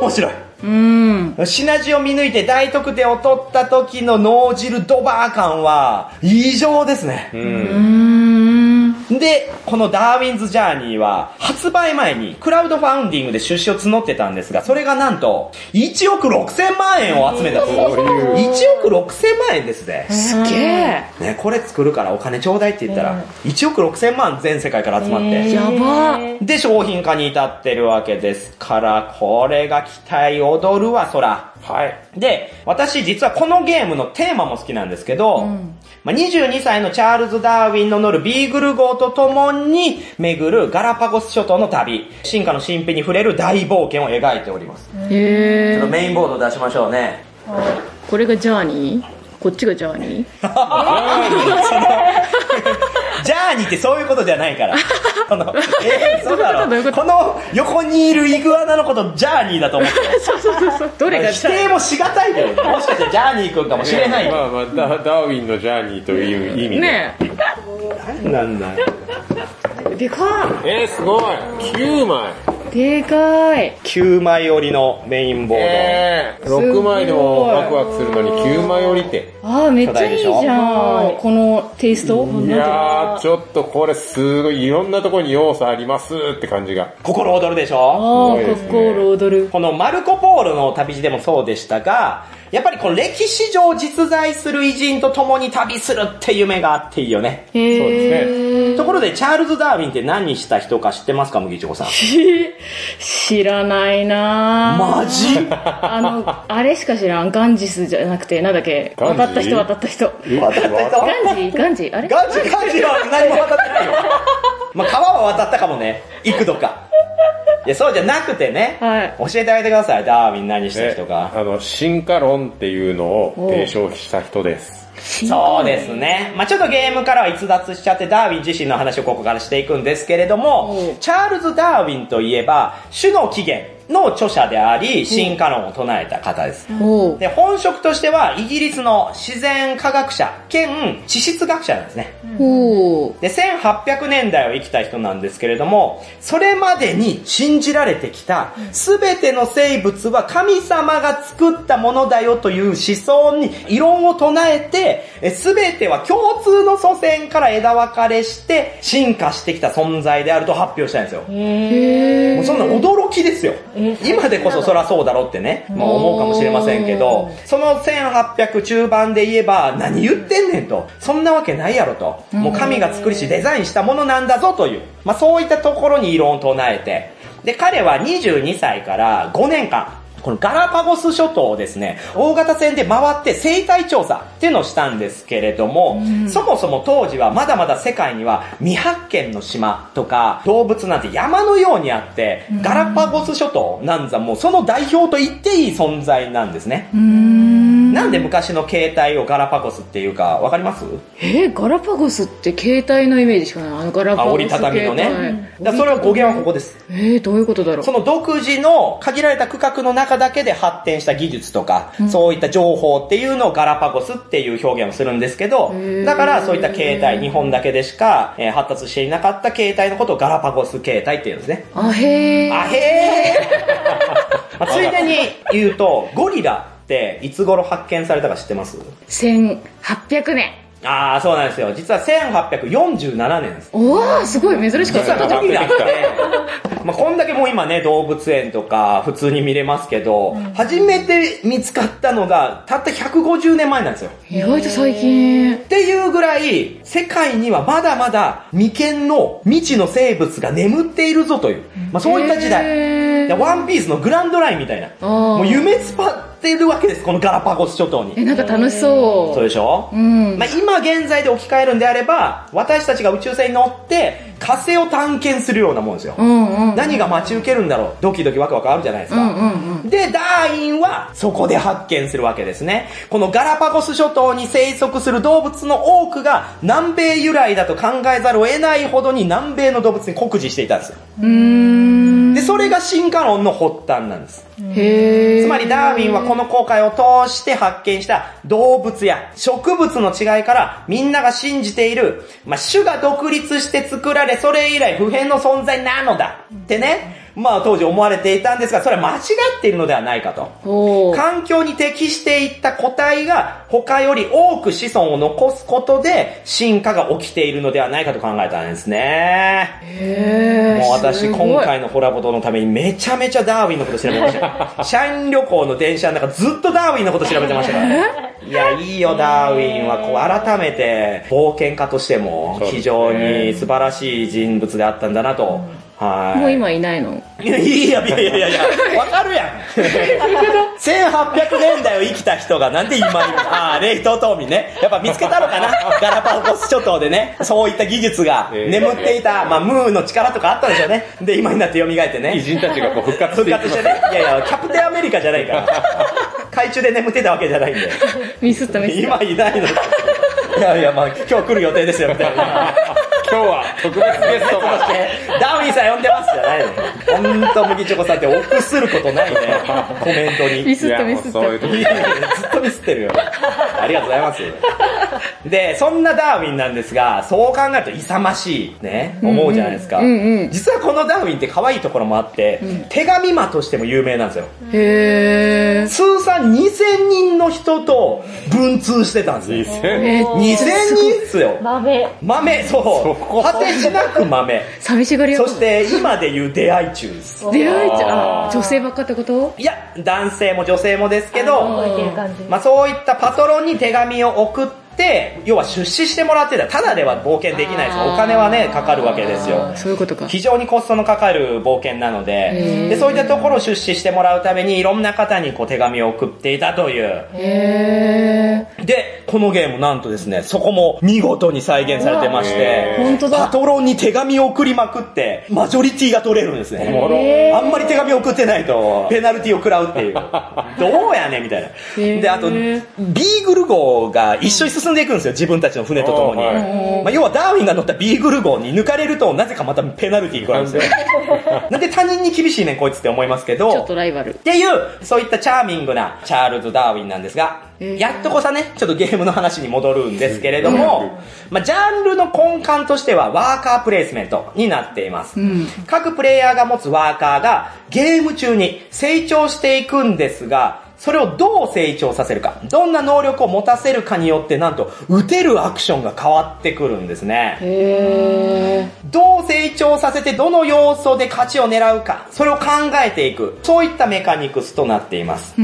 ら面白い。うん。シナジを見抜いて大得点を取った時の脳汁ドバー感は異常ですね。うーん。で、このダーウィンズ・ジャーニーは発売前にクラウドファウンディングで出資を募ってたんですが、それがなんと1億6000万円を集めたそうそういう1億6000万円ですね。すげえ。ね、これ作るからお金ちょうだいって言ったら、1億6000万全世界から集まって、やば。で、商品化に至ってるわけですから、これが期待踊るわ、そら。はい。で、私実はこのゲームのテーマも好きなんですけど、まあ、22歳のチャールズ・ダーウィンの乗るビーグル号と共に巡るガラパゴス諸島の旅、進化の神秘に触れる大冒険を描いております。へえ。ちょっとメインボード出しましょうね。これがジャーニー？こっちがジャーニー？(laughs) ーニーってそういうことじゃないから。(laughs) この、えー、そうだろどうこの横にいるイグアナのことジャーニーだと思ってる。そうそうそうそう。どれが否定もしがたいけど、(laughs) もしかしてジャーニー君かもしれないよ。まあまあ、ダダーウィンのジャーニーという意味で。ね何なんだよ。え。でかえー、すごい !9 枚い。でかい。9枚折りのメインボード。えー、6枚でもワクワクするのに9枚降りて。ああ、めっちゃいいじゃん。このテイスト？いやー、ちょっとこれすごい、いろんなところに要素ありますって感じが。心躍るでしあょ？あ、すごいですね心躍る。このマルコ・ポーロの旅路でもそうでしたが、やっぱりこの歴史上実在する偉人と共に旅するって夢があっていいよね。へー。ところで、チャールズ・ダーウィンって何した人か知ってますか、麦ちょこさん？知らないなぁマジ？あの、あれしか知らん。ガンジスじゃなくて、なんだっけ？渡った人渡った人。渡った人ガンジガンジあれ？ガチガチは何も渡ってないよ。まあ、川は渡ったかもね。幾度か。いや、そうじゃなくてね。はい。教えてあげてください、ダーウィン何した人か。あの、進化論っていうのを提唱した人です。そうですね。まあちょっとゲームからは逸脱しちゃって、ダーウィン自身の話をここからしていくんですけれども、チャールズ・ダーウィンといえば、種の起源の著者であり、進化論を唱えた方です。で、本職としては、イギリスの自然科学者兼地質学者なんですね。で、1800年代を生きた人なんですけれども、それまでに信じられてきた、すべての生物は神様が作ったものだよという思想に異論を唱えて、すべては共通の祖先から枝分かれして進化してきた存在であると発表したんですよ。へもうそんな驚きですよ。え今でこそそらそうだろうってね、まあ思うかもしれませんけど、その1800中盤で言えば何言ってんねんと、そんなわけないやろと、もう神が作りしデザインしたものなんだぞという、まあそういったところに異論を唱えて、で、彼は22歳から5年間、このガラパゴス諸島をですね、大型船で回って生態調査っていうのをしたんですけれども、そもそも当時はまだまだ世界には未発見の島とか動物なんて山のようにあって、ガラパゴス諸島なんざもうその代表と言っていい存在なんですね。なんで昔の携帯をガラパゴスっていうかわかります？えー、ガラパゴスって携帯のイメージしかない。あのガラパあ、ゴス折りたたみのね。だそれは語源はここです。えー、どういうことだろうその独自の限られた区画の中だけで発展した技術とか、そういった情報っていうのをガラパゴスっていう表現をするんですけど、だからそういった携帯、日本だけでしか、えー発達していなかった携帯のことをガラパゴス携帯っていうんですね。あへー。あへー、(laughs) まあついでに言うと、ゴリラっていつ頃発見されたか知ってます？1800年。ああ、そうなんですよ。実は1847年です。おー、すごい珍しかった。時があって、(laughs) まあ、こんだけもう今ね、動物園とか普通に見れますけど、初めて見つかったのがたった150年前なんですよ。意外と最近。っていうぐらい、世界にはまだまだ未見の未知の生物が眠っているぞという、まあ、そういった時代。ワンピースのグランドラインみたいな。もう夢つぱってるわけです、このガラパゴス諸島に。え、なんか楽しそう。そうでしょ？うん。まあ、今現在で置き換えるんであれば、私たちが宇宙船に乗って火星を探検するようなもんですよ。うんうん。何が待ち受けるんだろう？ドキドキワクワクあるじゃないですか。うんうんうん。で、ダーウィンはそこで発見するわけですね。このガラパゴス諸島に生息する動物の多くが南米由来だと考えざるを得ないほどに南米の動物に酷似していたんですよ。うーん。で、それが進化論の発端なんです。へー。つまりダーウィンはこの航海を通して発見した動物や植物の違いからみんなが信じている、まあ、種が独立して作られそれ以来普遍の存在なのだってね、まあ当時思われていたんですが、それは間違っているのではないかと。環境に適していった個体が他より多く子孫を残すことで進化が起きているのではないかと考えたんですね。へー。もう私今回のホラボトのためにめちゃめちゃダーウィンのこと調べました。社員旅行の電車の中ずっとダーウィンのこと調べてましたからね。いや、いいよ、ダーウィンは、こう、改めて、冒険家としても、非常に素晴らしい人物であったんだなと。はい。もう今いないの？いや、いやいやいやいや (laughs) わかるやん。1800年代を生きた人がなんで今いる (laughs) ああ、レイトトーミね。やっぱ見つけたのかな？(laughs) ガラパゴス諸島でね、そういった技術が眠っていた、まあ、ムーの力とかあったんでしょうね。で、今になって蘇ってね。偉人たちがこう復活して復活してね。いやいや、キャプテンアメリカじゃないから。海中で眠ってたわけじゃないんで。ミスったミスった。今いないの。いやいや、まあ、今日来る予定ですよ、みたいな。今日は特別ゲストが。ダーウィンさん呼んでますじゃないの。ほんと、麦チョコさんって臆することないね。コメントに。ミスっいやもうたミスった。そういう時いやいやずっとミスってるよ。ありがとうございます。で、そんなダーウィンなんですが、そう考えると勇ましいね、思うじゃないですか。うんうん実はこのダーウィンって可愛いところもあって、手紙魔としても有名なんですよ。へー。通算2000人の人と文通してたんですよ。え2000人っすよ。豆。豆、そう。果てしなく豆。寂しがり屋そして今で言う出会い中です。出会いちゃあ、女性ばっかってこと？いや、男性も女性もですけど。まあそういったパトロンに手紙を送って、要は出資してもらってた。ただでは冒険できないですよ。お金はね、かかるわけですよ。そういうことか。非常にコストのかかる冒険なので、ーで、そういったところを出資してもらうためにいろんな方にこう手紙を送っていたという。へで、このゲームなんとですね、そこも見事に再現されてまして、ー。本当だ。パトロンに手紙を送りまくって、マジョリティが取れるんですね。あんまり手紙送ってないと、ペナルティを食らうっていう。(laughs) どうやねんみたいな。ーで、あと、ビーグル号が一緒に進んでいくんですよ、自分たちの船と共に。あーはいまあ、要はダーウィンが乗ったビーグル号に抜かれると、なぜかまたペナルティが来るんですよ。(laughs) なんで他人に厳しいねん、こいつって思いますけど。ちょっとライバルっ。ていう、そういったチャーミングなチャールズ・ダーウィンなんですが、えーやっとこさね、ちょっとゲームの話に戻るんですけれども、まあ、ジャンルの根幹としてはワーカープレイスメントになっています。うん。各プレイヤーが持つワーカーがゲーム中に成長していくんですが、それをどう成長させるか、どんな能力を持たせるかによって、なんと、打てるアクションが変わってくるんですね。へどう成長させてどの要素で勝ちを狙うか、それを考えていく、そういったメカニクスとなっています。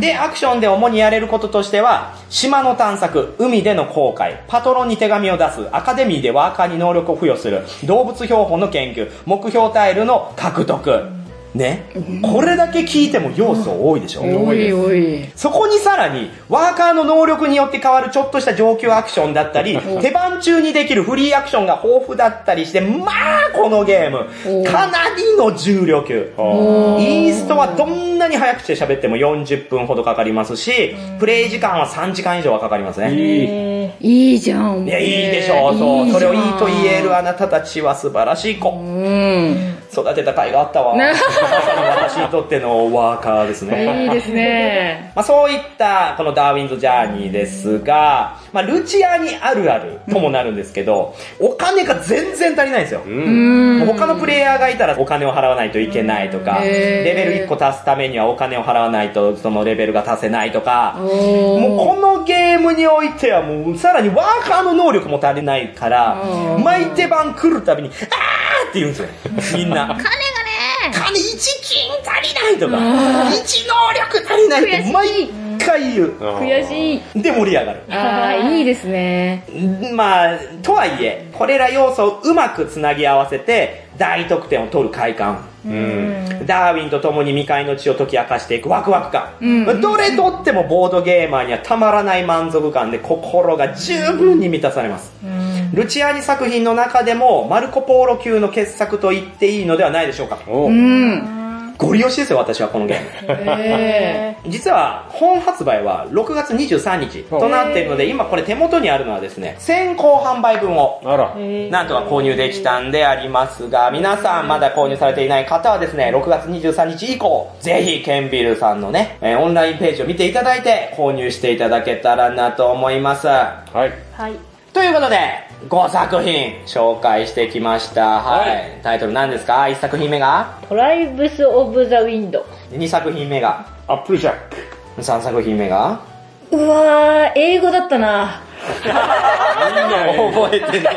で、アクションで主にやれることとしては、島の探索、海での航海、パトロンに手紙を出す、アカデミーでワーカーに能力を付与する、動物標本の研究、目標タイルの獲得。ね。これだけ聞いても要素多いでしょ？おいおい。そこにさらに、ワーカーの能力によって変わるちょっとした上級アクションだったり、手番中にできるフリーアクションが豊富だったりして、まあ、このゲーム、かなりの重量級。おイーストはどんなに早口で喋っても40分ほどかかりますし、プレイ時間は3時間以上はかかりますね。えいいじゃん。いや、いいでしょう。そう。それをいいと言えるあなたたちは素晴らしい子。うん。育てた甲斐があったわ。ね私にとってのワーカーですね。いいですね。まあ、そういったこのダーウィンズ・ジャーニーですが、まあ、ルチアにあるあるともなるんですけど、お金が全然足りないんですよ。うん。他のプレイヤーがいたらお金を払わないといけないとか、レベル1個足すためにはお金を払わないとそのレベルが足せないとか、もうこのゲームにおいてはもうさらにワーカーの能力も足りないからう、ん毎手番来るたびに、あーって言うんですよ。(laughs) みんな。金がね金1金足りないとか、1能力足りないって毎回言う。悔しい。で盛り上がる。ああ、いいですね。まあ、とはいえ、これら要素をうまくつなぎ合わせて、大得点を取る快感。うん。ダーウィンと共に未開の地を解き明かしていくワクワク感。うんどれとってもボードゲーマーにはたまらない満足感で心が十分に満たされます。ルチアーニ作品の中でもマルコ・ポーロ級の傑作と言っていいのではないでしょうか。おうん。ゴリ押しですよ、私はこのゲーム。え実は本発売は6月23日となっているので、今これ手元にあるのはですね、先行販売分を。なんとか購入できたんでありますが、皆さんまだ購入されていない方はですね、6月23日以降、ぜひケンビルさんのね、えーオンラインページを見ていただいて購入していただけたらなと思います。はい。はい。ということで、5作品紹介してきました。はい。はいタイトル何ですか ?1 作品目が？トライブス・オブ・ザ・ウィンド。2作品目が？アップルジャック。3作品目が？うわー、英語だったな。(laughs) 覚えてね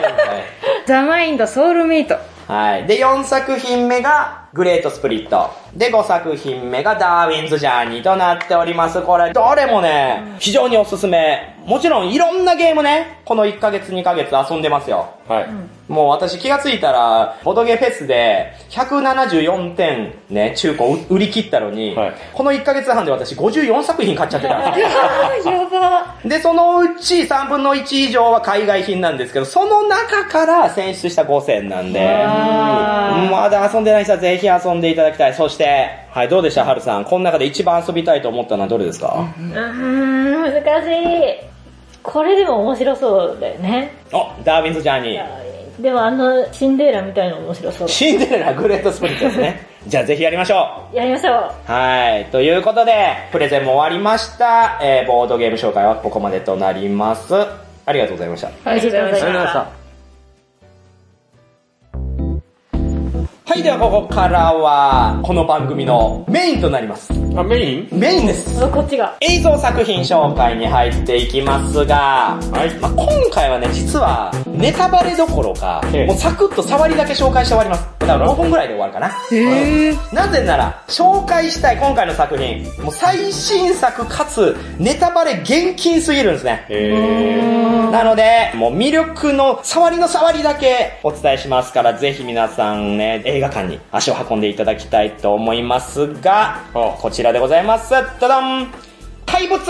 ザ・マインド、ソウルメイト。はい。で、4作品目が、グレートスプリット。で、5作品目が、ダーウィンズ・ジャーニーとなっております。これ、どれもね、非常におすすめ。もちろん、いろんなゲームね、この1ヶ月、2ヶ月遊んでますよ。はい。もう私気がついたら、ボドゲフェスで174点ね、中古売り切ったのに、はいこの1ヶ月半で私54作品買っちゃってたんですよ。(laughs) やば。で、そのうち3分の1以上は海外品なんですけど、その中から選出した5選なんで、あまだ遊んでない人はぜひ遊んでいただきたい。そして、はい、どうでした、はるさん。この中で一番遊びたいと思ったのはどれですか、うーん、難しい。これでも面白そうだよね。お、ダーウィンズ・ジャーニー。でもあの、シンデレラみたいなの面白そう。シンデレラグレートスプリットですね。(laughs) じゃあぜひやりましょう。やりましょう。はい。ということで、プレゼンも終わりました。えー、ボードゲーム紹介はここまでとなります。ありがとうございました。ありがとうございました。はい、ではここからは、この番組のメインとなります。あ、メイン？メインです。あこっちが。映像作品紹介に入っていきますが、まあ、今回はね、実は、ネタバレどころか、ええもうサクッと触りだけ紹介して終わります。だから6本ぐらいで終わるかな。へー。なぜなら、紹介したい今回の作品、もう最新作かつ、ネタバレ厳禁すぎるんですね。えなので、もう魅力の触りの触りだけお伝えしますから、ぜひ皆さんね、映画館に足を運んでいただきたいと思いますが、あこちらでございます。ダダン怪物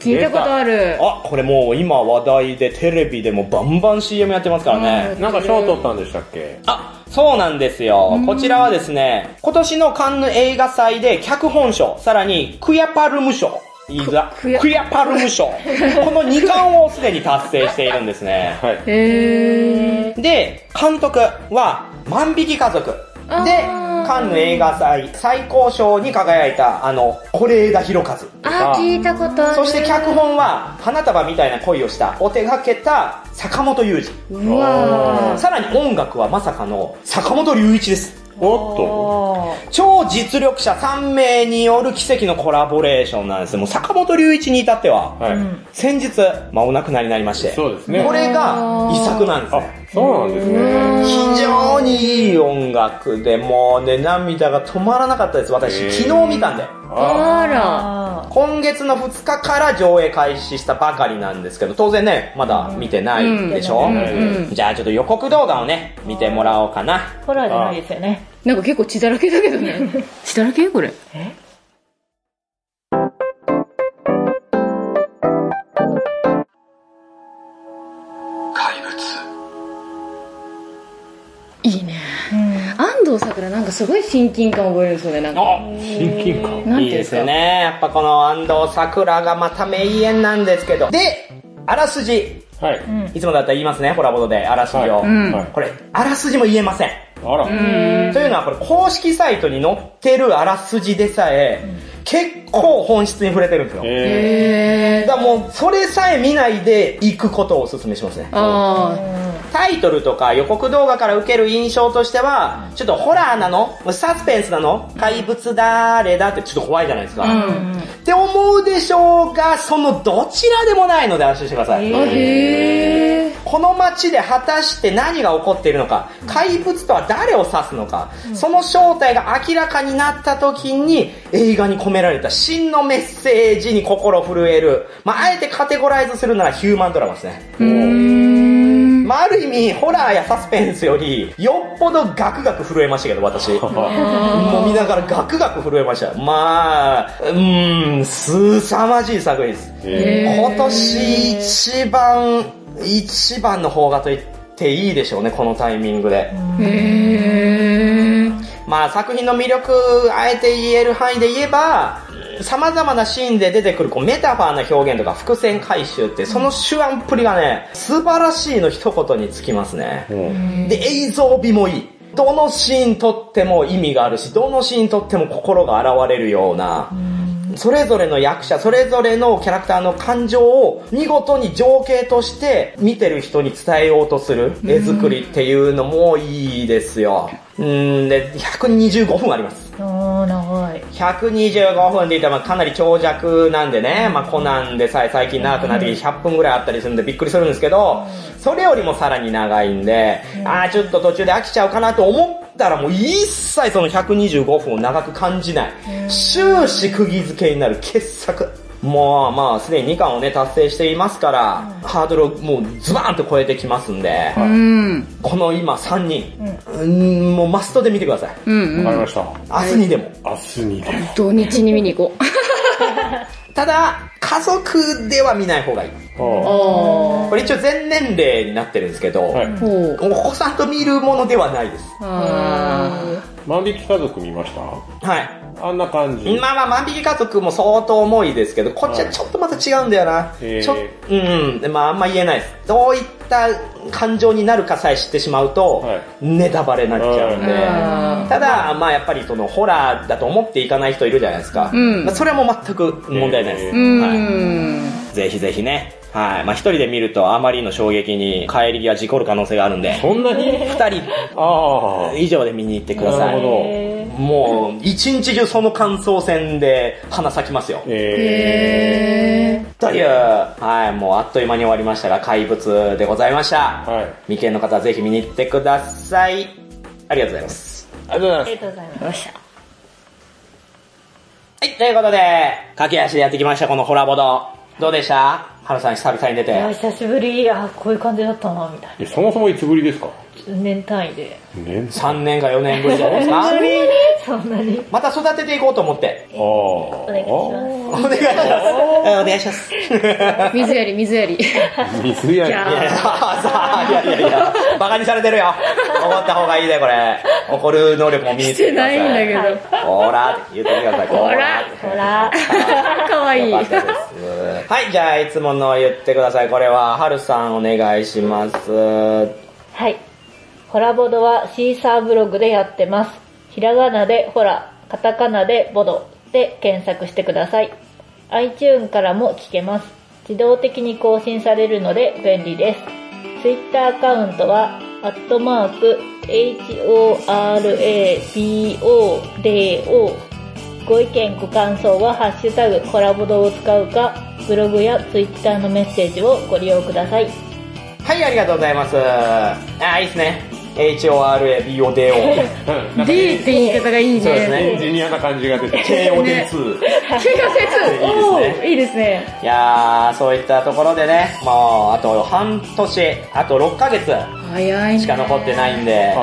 聞いたことある。あ、これもう今話題でテレビでもバンバン CM やってますからね。ー、なんか賞取ったんでしたっけ？あ、そうなんですよ。こちらはですね、今年のカンヌ映画祭で脚本賞、さらにクヤパルム賞、いざ、クヤクヤパルム賞。(laughs) この2冠をすでに達成しているんですね。はい。へー。で、監督は万引き家族。で、カンヌ映画祭最高賞に輝いた、あの、是枝裕和。あ、聞いたことある。そして脚本は、花束みたいな恋をした、お手掛けた坂本雄二。うわー。さらに音楽はまさかの坂本龍一です。おっと超実力者3名による奇跡のコラボレーションなんです。もう坂本龍一に至っては、はい。先日、まあお亡くなりになりまして、そうですね。これが遺作なんですあね。、そうなんですね。非常にいい音楽で、もうね、涙が止まらなかったです。私、昨日見たんで。ああら。あ今月の2日から上映開始したばかりなんですけど、当然ね、まだ見てないでしょ、うんうんじゃあちょっと予告動画をね、見てもらおうかな。ーホラーじゃないですよね。なんか結構血だらけだけどね。血だらけこれ。い藤サクラなんかすごい親近感覚えるんですよね、なんか。あ親近感。なんていいでいうんですか？すよね。やっぱこの安藤桜がまた名演なんですけど。で、あらすじ。はい。いつもだったら言いますね、コラボであらすじを。これ、あらすじも言えません。あら。というのはこれ公式サイトに載ってるあらすじでさえ、結構本質に触れてるんですよ。えへー。だからもう、それさえ見ないで行くことをお勧めしますね。あタイトルとか予告動画から受ける印象としては、ちょっとホラーなの？サスペンスなの？怪物誰だってちょっと怖いじゃないですか。って思うでしょうが、そのどちらでもないので安心してください。この街で果たして何が起こっているのか、怪物とは誰を指すのか、その正体が明らかになった時に映画に込められた真のメッセージに心震える。まあ、あえてカテゴライズするならヒューマンドラマですね。まあ、ある意味、ホラーやサスペンスより、よっぽどガクガク震えましたけど、私。(laughs) もう見ながらガクガク震えました。まあ、うーん、すさまじい作品です。今年一番、一番の邦画と言っていいでしょうね、このタイミングで。へー。まあ作品の魅力、あえて言える範囲で言えば、様々なシーンで出てくるこうメタファーな表現とか伏線回収って、その手腕っぷりがね、素晴らしいの一言につきますね。で、映像美もいい。どのシーン撮っても意味があるし、どのシーン撮っても心が現れるような、それぞれの役者、それぞれのキャラクターの感情を見事に情景として見てる人に伝えようとする絵作りっていうのもいいですよ。うんで、125分あります。おー、長い。125分で言ったらまあかなり長尺なんでね、まあコナンでさえ最近長くなってきて100分ぐらいあったりするんでびっくりするんですけど、それよりもさらに長いんで、ああちょっと途中で飽きちゃうかなと思ったらもう一切その125分を長く感じない。終始釘付けになる傑作。もうまあすでに2巻をね達成していますから、ハードルをもうズバーンと超えてきますんで、うん。この今3人、うん、もうマストで見てください。うんわかりました。明日にでも。明日にでも。土日に見に行こう。(laughs) ただ、家族では見ない方がいい。あこれ一応全年齢になってるんですけど、はい。お子さんと見るものではないです。あ万引き家族見ました？はい。あんな感じ。まあまあ、万引き家族も相当重いですけど、こっちはちょっとまた違うんだよな。へーちょうん、でまああんま言えないです。どういった感情になるかさえ知ってしまうと、ネタバレになっちゃうんで。うんただ、まあやっぱりそのホラーだと思っていかない人いるじゃないですか。うんまあそれはもう全く問題ないです。うん。ぜひぜひね。はい。まあ一人で見るとあまりの衝撃に帰り際事故る可能性があるんで。そんなに？二人あ以上で見に行ってください。なるほどもう、一日中その感想戦で花咲きますよ。へという、はい、もうあっという間に終わりましたが、怪物でございました。はい。未見の方はぜひ見に行ってください。ありがとうございます。ありがとうございます。ありがとうございます。はい、ということで、駆け足でやってきました、このホラボド。どうでした？ハルさん久々に出て。いや、久しぶり、あ、こういう感じだったな、みたいえそもそもいつぶりですか？な。年単位で。年3年か4年ぶりじゃ (laughs) ないですかそんなに。また育てていこうと思って。お願いしお願いします。お願いします。ー水やり、水やり。水やり。いやいやいや、さあ、いやいやいや、バカにされてるよ。怒った方がいいね、これ。怒る能力も身につしてけてくださ。ないいんだけど。ほらって言ってください。ほらほら。かわいい。はい、じゃあ、いつもの言ってください。これは、はるさんお願いします。はい。ホラボドはシーサーブログでやってます。ひらがなでホラ、カタカナでボドで検索してください。iTune からも聞けます。自動的に更新されるので便利です。Twitter アカウントは、アットマーク、HORABODO。ご意見ご感想は、ハッシュタグ、ホラボドを使うか、ブログや Twitter のメッセージをご利用ください。はい、ありがとうございます。あ、いいですね。HORABODO。(laughs) D って言い方がいいね。そうですねエンジニアな感じが出てる。KOD2。計画説おーいいですね。いやー、そういったところでね、もう、あと半年、あと6ヶ月早いね。しか残ってないんで、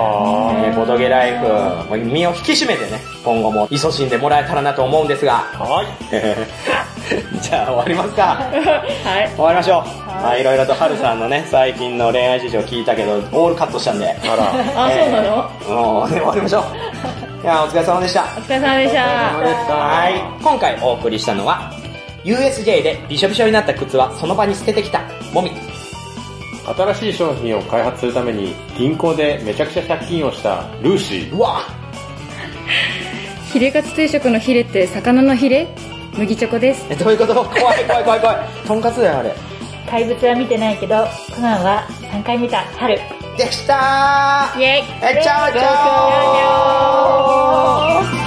ボドゲライフ、身を引き締めてね、今後も勤しんでもらえたらなと思うんですが、はい。(laughs) (laughs) じゃあ終わりますか。はい。終わりましょう。はい、いろいろとハルさんのね、最近の恋愛事情聞いたけど、オールカットしたんで、あら。あ、そうなの？もうね、終わりましょう。(laughs) いや、お疲れ様でした。お疲れ様でした。はい。今回お送りしたのは、USJ でびしょびしょになった靴はその場に捨ててきた、もみ。新しい商品を開発するために銀行でめちゃくちゃ借金をしたルーシー。うわ (laughs) ヒレカツ定食のヒレって魚のヒレ？麦チョコです。えどういうこと？怖い怖い怖い怖い。とんかつだよあれ。怪物は見てないけどコナンは3回見た。春。でした。ーイェイ。えちゃうちゃう